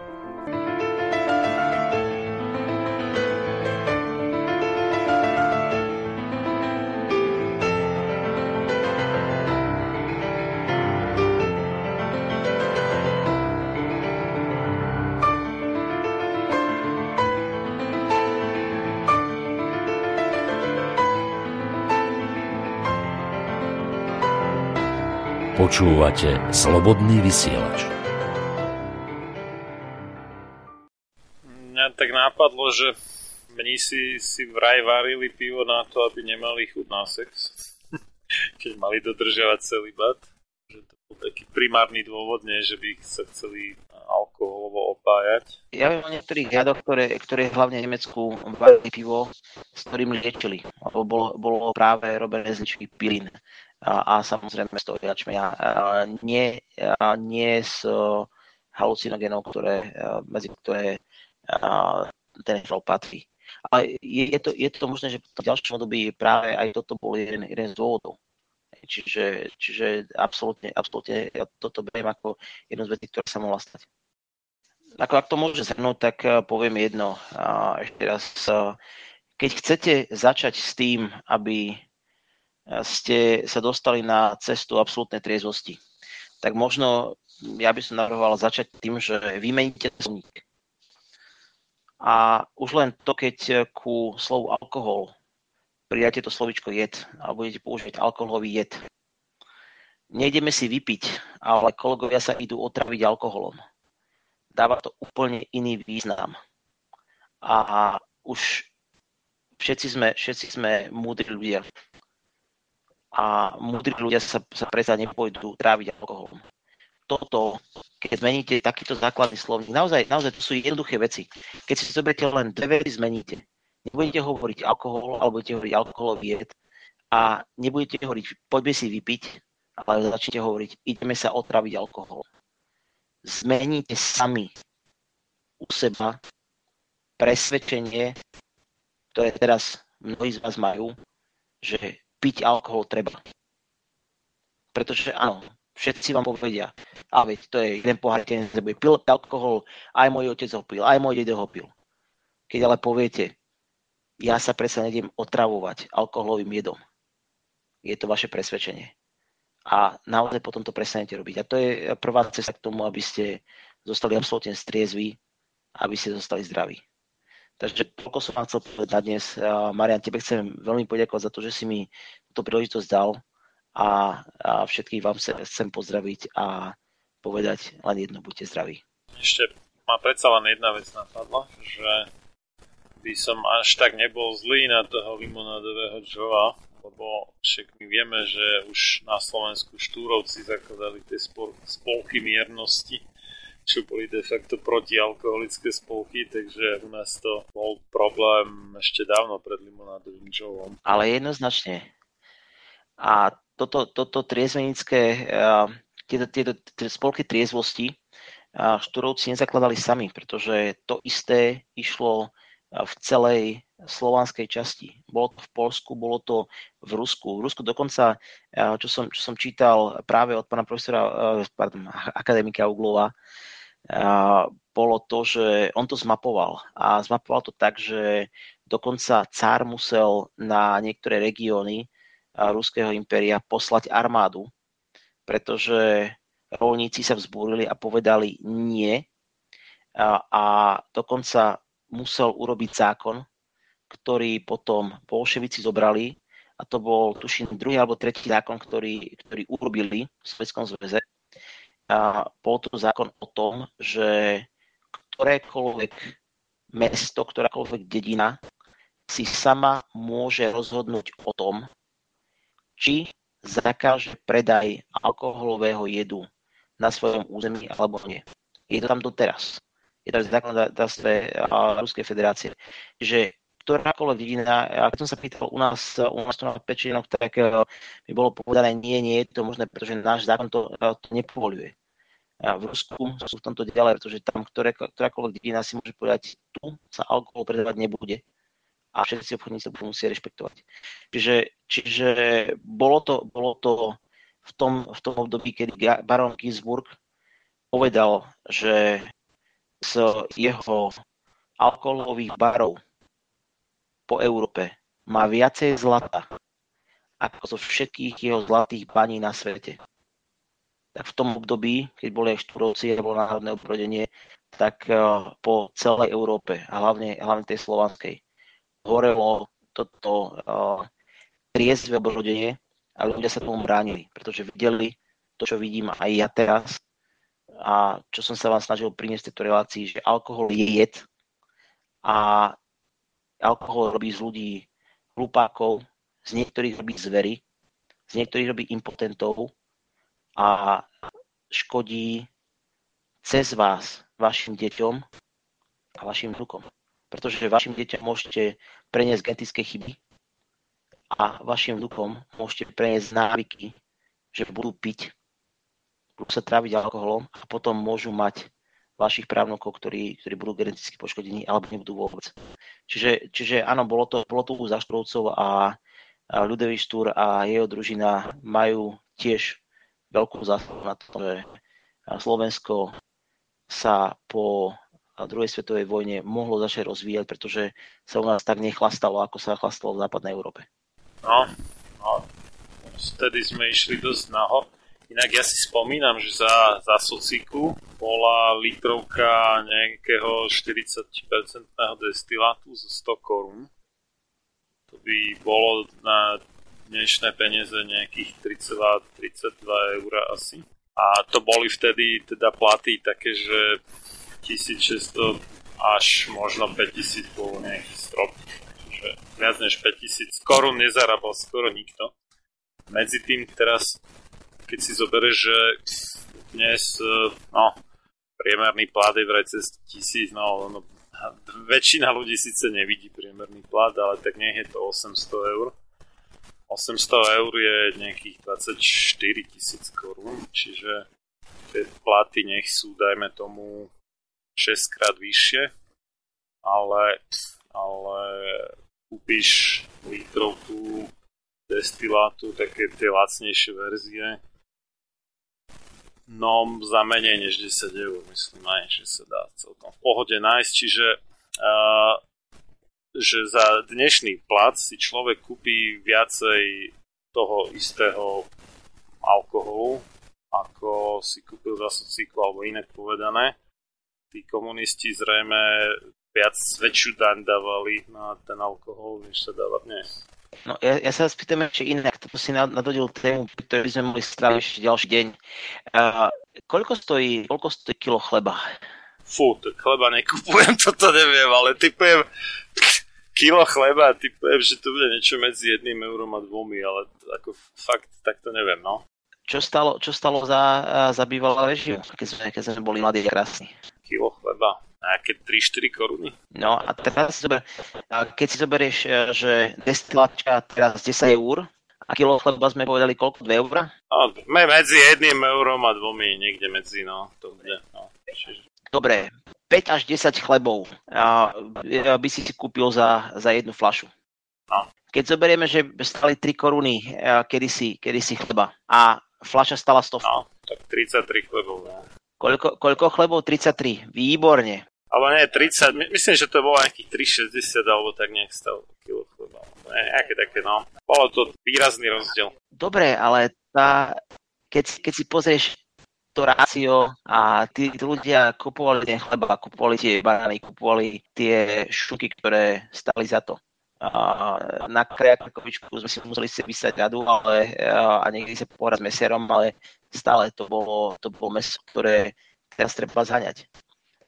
Počúvate Slobodný vysielač. Mňa tak nápadlo, že mnísi si vraj varili pivo na to, aby nemali chuť na sex. Keď mali dodržiavať celý bat. Že to bol taký primárny dôvod, nie, že by sa chceli alkoholovo opájať. Ja viem o niektorých riadoch, ktoré, ktoré hlavne v Nemecku varili pivo, s ktorým liečili. Lebo bolo, bolo práve robené z ličky pilín a, a samozrejme z toho jačmeňa. Nie, nie z halucinogénov, ktoré, medzi ktoré ten žol patrí. Ale je, je, to, je to možné, že v ďalšom období práve aj toto bol jeden, jeden z dôvodov. Čiže, čiže absolútne, absolútne ja toto beriem ako jednu z vecí, ktorá sa mohla stať. Ako ak to môže zhrnúť, tak poviem jedno. Ešte raz, keď chcete začať s tým, aby ste sa dostali na cestu absolútnej triezvosti. Tak možno ja by som navrhoval začať tým, že vymeníte slovník. A už len to, keď ku slovu alkohol pridáte to slovičko jed a budete používať alkoholový jed. Nejdeme si vypiť, ale kolegovia sa idú otraviť alkoholom. Dáva to úplne iný význam. A už všetci sme, všetci sme múdri ľudia a múdri ľudia sa, sa predsa nepôjdu tráviť alkoholom. Toto, keď zmeníte takýto základný slovník, naozaj, naozaj to sú jednoduché veci. Keď si zoberiete len dve vety, zmeníte. Nebudete hovoriť alkohol, alebo budete hovoriť alkoholový jed a nebudete hovoriť, poďme si vypiť, ale začnete hovoriť, ideme sa otraviť alkoholom. Zmeníte sami u seba presvedčenie, ktoré teraz mnohí z vás majú, že piť alkohol treba. Pretože áno, všetci vám povedia, a veď to je jeden pohár, keď nebude pil alkohol, aj môj otec ho pil, aj môj dedo ho pil. Keď ale poviete, ja sa predsa nedem otravovať alkoholovým jedom, je to vaše presvedčenie. A naozaj potom to prestanete robiť. A to je prvá cesta k tomu, aby ste zostali absolútne striezví, aby ste zostali zdraví. Takže toľko som vám chcel povedať na dnes. Marian, tebe chcem veľmi poďakovať za to, že si mi túto príležitosť dal a, a všetkých vám chcem pozdraviť a povedať len jedno, buďte zdraví. Ešte ma predsa len jedna vec napadla, že by som až tak nebol zlý na toho limonádového Joa, lebo však my vieme, že už na Slovensku štúrovci zakladali tie spolky miernosti čo boli de facto protialkoholické spolky, takže u nás to bol problém ešte dávno pred limonádovým Joeom. Ale jednoznačne. A toto, toto triezvenické, tieto, tieto, tieto spolky triezvosti štúrovci nezakladali sami, pretože to isté išlo v celej slovanskej časti. Bolo to v Polsku, bolo to v Rusku. V Rusku dokonca, čo som, čo som čítal práve od pána profesora, pardon, akademika Uglova, bolo to, že on to zmapoval. A zmapoval to tak, že dokonca cár musel na niektoré regióny Ruského impéria poslať armádu, pretože rolníci sa vzbúrili a povedali nie. A, a dokonca musel urobiť zákon, ktorý potom bolševici zobrali a to bol, tuším, druhý alebo tretí zákon, ktorý, ktorý urobili v Sovjetskom zväze bol to zákon o tom, že ktorékoľvek mesto, ktorákoľvek dedina si sama môže rozhodnúť o tom, či zakáže predaj alkoholového jedu na svojom území alebo nie. Je to tam doteraz. Je to v zákonodárstve Ruskej federácie. Že ktorákoľvek dedina, a keď som sa pýtal u nás, u nás tu na Pečinoch, tak mi bolo povedané, nie, nie je to možné, pretože náš zákon to, to nepovoluje. V Rusku sú v tomto ďalej, pretože tam ktoré, ktorákoľvek dedina si môže povedať, tu sa alkohol predávať nebude a všetci obchodníci budú musieť rešpektovať. Čiže, čiže bolo, to, bolo to v tom, v tom období, kedy baron Ginsburg povedal, že z jeho alkoholových barov po Európe má viacej zlata ako zo všetkých jeho zlatých baní na svete. Tak v tom období, keď boli aj štúrovci a bolo národné obrodenie, tak eh, po celej Európe a hlavne, hlavne tej slovanskej. Horelo toto uh, obrodenie a ľudia sa tomu bránili, pretože videli to, čo vidím aj ja teraz a čo som sa vám snažil priniesť v tejto relácii, že alkohol je jed a alkohol robí z ľudí hlupákov, z niektorých robí zvery, z niektorých robí impotentov a škodí cez vás vašim deťom a vašim vnukom. Pretože vašim deťom môžete preniesť genetické chyby a vašim vnukom môžete preniesť návyky, že budú piť, budú sa tráviť alkoholom a potom môžu mať vašich právnokov, ktorí, ktorí budú geneticky poškodení alebo nebudú vôbec. Čiže, čiže áno, bolo to, bolo to u Zaštrovcov a, a Ľudový a jeho družina majú tiež veľkú zásluhu na to, že Slovensko sa po druhej svetovej vojne mohlo začať rozvíjať, pretože sa u nás tak nechlastalo, ako sa chlastalo v západnej Európe. No, no, vtedy sme išli dosť nahor. Inak ja si spomínam, že za, za sociku bola litrovka nejakého 40% destilátu za 100 korún. To by bolo na dnešné peniaze nejakých 3,32 eur asi. A to boli vtedy teda platy také, že 1600 až možno 5000 bol nejaký strop. Takže viac než 5000 korún nezarábal skoro nikto. Medzi tým teraz keď si zoberieš, že dnes no, priemerný plat je vraj cez tisíc, no, no väčšina ľudí síce nevidí priemerný plat, ale tak nech je to 800 eur. 800 eur je nejakých 24 tisíc korún, čiže tie platy nech sú, dajme tomu, 6 krát vyššie, ale, ale kúpiš litrovku destilátu, také tie lacnejšie verzie, No, za menej než 10 eur, myslím aj, že sa dá celkom v pohode nájsť, čiže uh, že za dnešný plat si človek kúpi viacej toho istého alkoholu, ako si kúpil za sociku, alebo inak povedané. Tí komunisti zrejme viac väčšiu daň dávali na ten alkohol, než sa dáva dnes. No, ja, ja sa vás pýtam ešte inak, to si nadodil tému, ktorú by sme mohli stráviť ešte ďalší deň. Uh, koľko, stojí, koľko stojí kilo chleba? Fú, to chleba nekupujem, toto neviem, ale typujem kilo chleba, typujem, že to bude niečo medzi jedným eurom a dvomi, ale ako fakt, tak to neviem, no. Čo stalo, čo stalo za, za bývalá režimu, keď sme, keď sme boli mladí a krásni? Kilo chleba nejaké 3-4 koruny. No a teraz si zober, keď si zoberieš, e, že destiláčka teraz 10 eur a kilo chleba sme povedali koľko? 2 eur? No, medzi jedným eurom a dvomi, niekde medzi, no, to bude, no. Dobre, 5 až 10 chlebov a, by si si kúpil za, za jednu flašu. No. Keď zoberieme, že stali 3 koruny e, kedysi, kedysi chleba a fľaša stala 100. No, tak 33 chlebov. No. Koľko, koľko chlebov? 33. Výborne alebo nie, 30, myslím, že to bolo nejakých 3,60 alebo tak nejak stal kilo chleba. Nejaké také, no. Bolo to výrazný rozdiel. Dobre, ale tá, keď, keď si pozrieš to rácio a tí, ľudia kupovali ten chleba, kupovali tie banány, kupovali tie šuky, ktoré stali za to. A na Krajakovičku sme si museli si vysať radu ale, a niekedy sa pohrať s mesierom, ale stále to bolo, to bolo meso, ktoré teraz treba zhaňať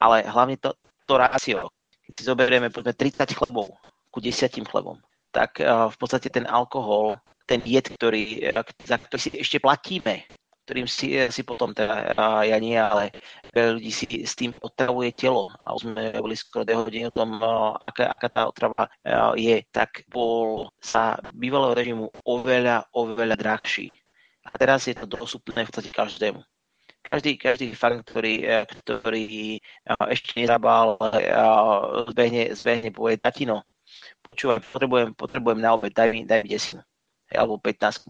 ale hlavne to, to rácio. Keď si zoberieme povedzme 30 chlebov ku 10 chlebom, tak uh, v podstate ten alkohol, ten jed, ktorý, uh, za ktorý si ešte platíme, ktorým si, si potom, teda ja nie, ale veľa ľudí si s tým otravuje telo a už sme boli skoro dve hodiny o tom, aká, aká tá otrava je, tak bol sa bývalého režimu oveľa, oveľa drahší. A teraz je to dostupné v podstate každému. Každý, každý fan, ktorý, ktorý ešte nezabal, zbehne, zbehne povie, tatino, počúvaj, potrebujem, potrebujem na obed, daj mi, daj mi desinu, alebo 15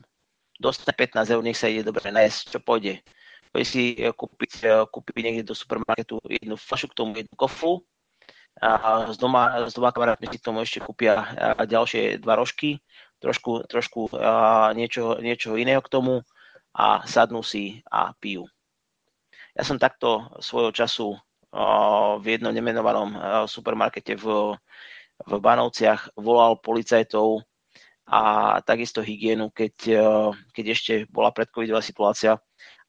dostane 15 eur, nech sa ide dobre nájsť, čo pôjde. Pôjde si eh, kúpiť, eh, kúpiť niekde do supermarketu jednu fľašu k tomu, jednu koflu a z doma, z doma kamarátmi si k tomu ešte kúpia eh, ďalšie dva rožky, trošku, trošku niečo, niečo iného k tomu a sadnú si a pijú. Ja som takto svojho času v jednom nemenovanom supermarkete v, v Banovciach volal policajtov a takisto hygienu, keď, e, keď ešte bola predcovidová situácia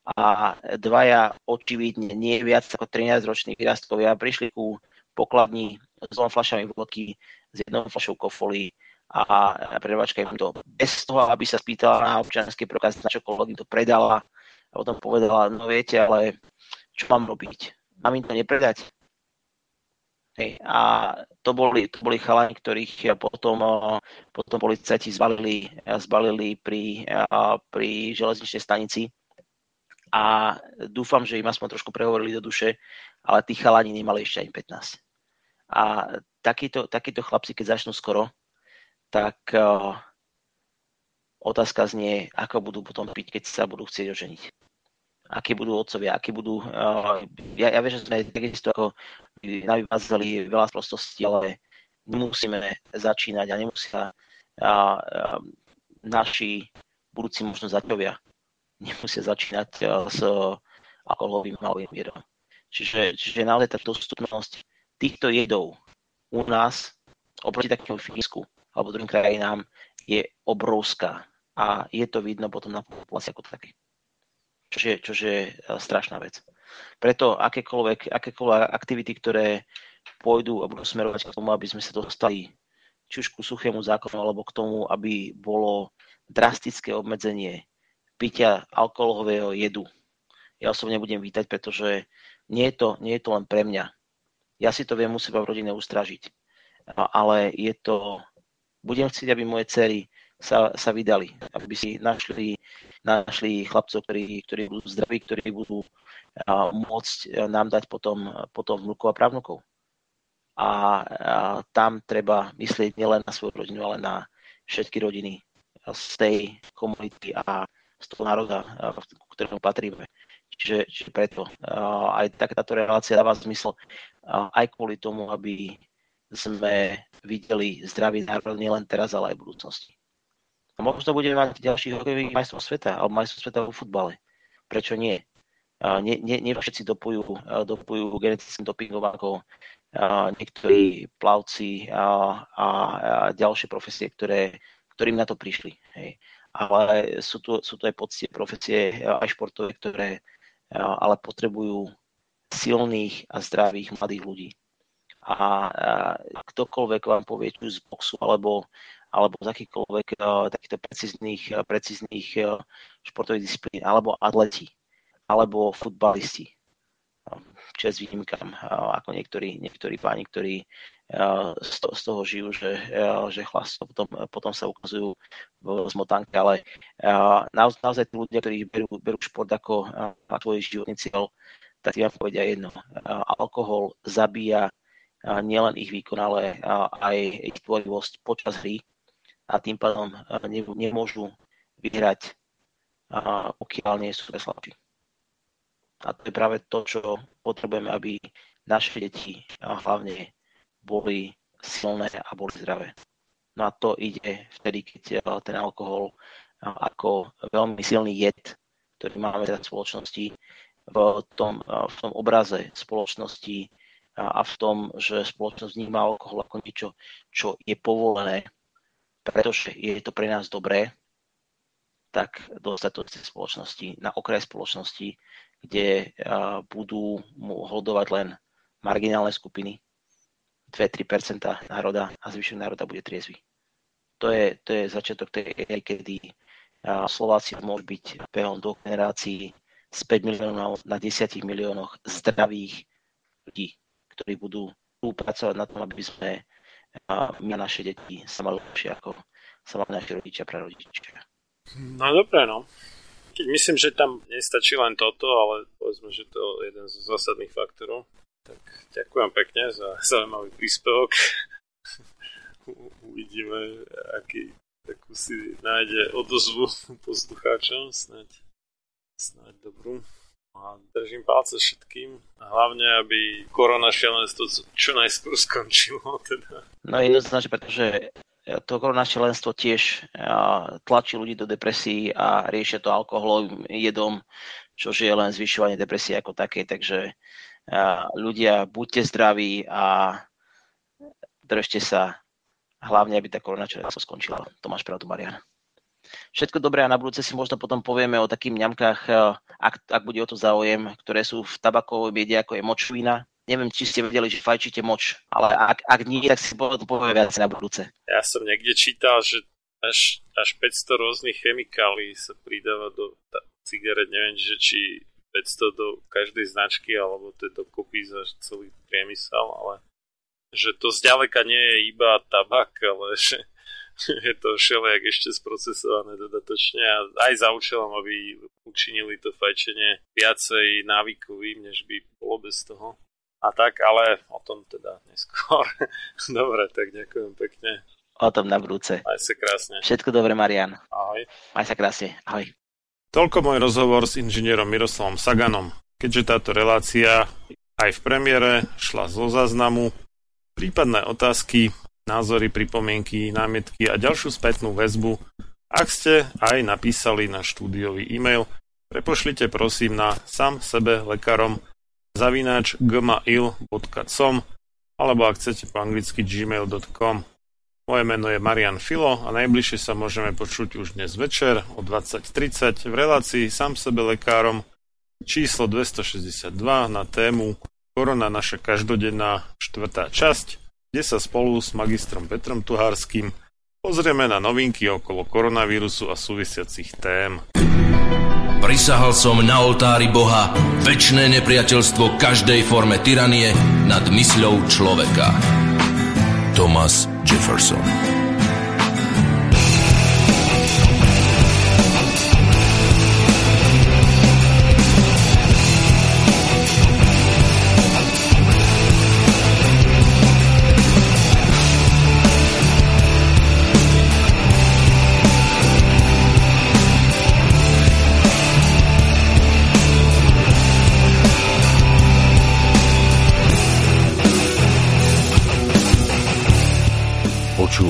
a dvaja očividne nie viac ako 13-roční výrastkovia prišli ku pokladni s dvom fľašami vodky, s jednou fľašou kofolí a prebačka im to bez toho, aby sa spýtala na občianský prokaz, na čokoľvek im to predala a potom povedala, no viete, ale čo mám robiť? Mám im to nepredať? A to boli, to boli chalani, ktorých potom, potom policajti zbalili, zbalili pri, pri železničnej stanici a dúfam, že im aspoň trošku prehovorili do duše, ale tí chalani nemali ešte ani 15. A takíto, takíto chlapci, keď začnú skoro, tak otázka znie, ako budú potom piť, keď sa budú chcieť oženiť akí budú otcovia, akí budú... Uh, ja, ja viem, že sme takisto ako navymazali veľa prostostí, ale nemusíme začínať a nemusia uh, uh, naši budúci možno zaťovia nemusia začínať s alkoholovým malovým jedom. Čiže, čiže naozaj tá dostupnosť týchto jedov u nás oproti takému Fínsku alebo druhým krajinám je obrovská a je to vidno potom na populácii ako také čo je, čo je e, strašná vec. Preto akékoľvek, akékoľvek aktivity, ktoré pôjdu a budú smerovať k tomu, aby sme sa dostali či už ku suchému zákonu, alebo k tomu, aby bolo drastické obmedzenie pitia alkoholového jedu. Ja osobne budem vítať, pretože nie je to, nie je to len pre mňa. Ja si to viem u seba v rodine ustražiť. Ale je to... Budem chcieť, aby moje cery sa, sa vydali, aby si našli, našli chlapcov, ktorí, ktorí budú zdraví, ktorí budú môcť nám dať potom, potom vnúkov a právnukov. A, a tam treba myslieť nielen na svoju rodinu, ale na všetky rodiny z tej komunity a z toho národa, ku ktorému patríme. Čiže, čiže preto aj takáto relácia dáva zmysel aj kvôli tomu, aby sme videli zdravý národ nielen teraz, ale aj v budúcnosti. A možno budeme mať ďalších hokejových majstrov sveta alebo majstrov sveta vo futbale. Prečo nie? Nie, nie, nie všetci dopujú, dopujú genetickým dopingom ako niektorí plavci a, a, a ďalšie profesie, ktoré, ktorým na to prišli. Hej. Ale sú tu, sú tu aj poctie profesie aj športové, ktoré ale potrebujú silných a zdravých mladých ľudí. A, a ktokoľvek vám povie, či z boxu alebo alebo z akýchkoľvek uh, takýchto precíznych, uh, precíznych uh, športových disciplín, alebo atleti, alebo futbalisti. Čes výnimkám, ako niektorí, niektorí páni, ktorí z, to, z toho žijú, že, že chlas, potom, potom sa ukazujú v zmotánke, ale naozaj, naozaj tí ľudia, ktorí berú, berú šport ako, ako svoj životný cieľ, tak vám povedia jedno. Alkohol zabíja nielen ich výkon, ale aj ich tvorivosť počas hry a tým pádom eh, nemôžu vyhrať, pokiaľ nie sú slabší. A to je práve to, čo potrebujeme, aby naše deti hlavne boli silné a boli zdravé. No a to ide vtedy, keď eh, ten alkohol ako veľmi silný jed, ktorý máme v spoločnosti, v tom, v tom obraze spoločnosti a v tom, že spoločnosť vníma alkohol ako niečo, čo je povolené, pretože je to pre nás dobré, tak dostať to z spoločnosti, na okraj spoločnosti, kde budú hodovať len marginálne skupiny, 2-3% národa a zvyšok národa bude triezvy. To je, to je začiatok tej éry, kedy Slováci môžu byť behom do generácií z 5 miliónov na 10 miliónoch zdravých ľudí, ktorí budú spolupracovať na tom, aby sme my a naše deti sa mali lepšie ako sa mali naši rodičia pre rodičia. No dobre, no. Myslím, že tam nestačí len toto, ale povedzme, že to je jeden z zásadných faktorov. Tak ďakujem pekne za zaujímavý príspevok. Uvidíme, aký takú si nájde odozvu poslucháčom, snáď, snáď dobrú. A držím palce všetkým. Hlavne, aby korona šialenstvo čo najskôr skončilo. Teda. No jednoznačne, pretože to korona šialenstvo tiež tlačí ľudí do depresí a riešia to alkoholovým jedom, čo je len zvyšovanie depresie ako také. Takže ľudia, buďte zdraví a držte sa hlavne, aby tá korona šialenstvo skončila. Tomáš pravdu, Mariana. Všetko dobré a na budúce si možno potom povieme o takých mňamkách, eh, ak, ak bude o to záujem, ktoré sú v tabakovej biede, ako je močvina. Neviem, či ste vedeli, že fajčíte moč, ale ak, ak nie, tak si potom povieme viac na budúce. Ja som niekde čítal, že až, až 500 rôznych chemikálií sa pridáva do cigaret. Neviem, že či 500 do každej značky, alebo to je dokopy za celý priemysel, ale že to zďaleka nie je iba tabak, ale že je to všelijak ešte sprocesované dodatočne a aj za účelom, aby učinili to fajčenie viacej návykovým, než by bolo bez toho. A tak, ale o tom teda neskôr. Dobre, tak ďakujem pekne. O tom na budúce. Aj sa krásne. Všetko dobre, Marian. Ahoj. Aj sa krásne. Ahoj. Toľko môj rozhovor s inžinierom Miroslavom Saganom. Keďže táto relácia aj v premiére šla zo záznamu, prípadné otázky názory, pripomienky, námietky a ďalšiu spätnú väzbu, ak ste aj napísali na štúdiový e-mail, prepošlite prosím na sam sebe lekárom zavináč gmail.com alebo ak chcete po anglicky gmail.com. Moje meno je Marian Filo a najbližšie sa môžeme počuť už dnes večer o 20.30 v relácii Sam sebe lekárom. Číslo 262 na tému Korona naša každodenná štvrtá časť kde sa spolu s magistrom Petrom Tuhárským pozrieme na novinky okolo koronavírusu a súvisiacich tém. Prisahal som na oltári Boha väčšné nepriateľstvo každej forme tyranie nad mysľou človeka. Thomas Jefferson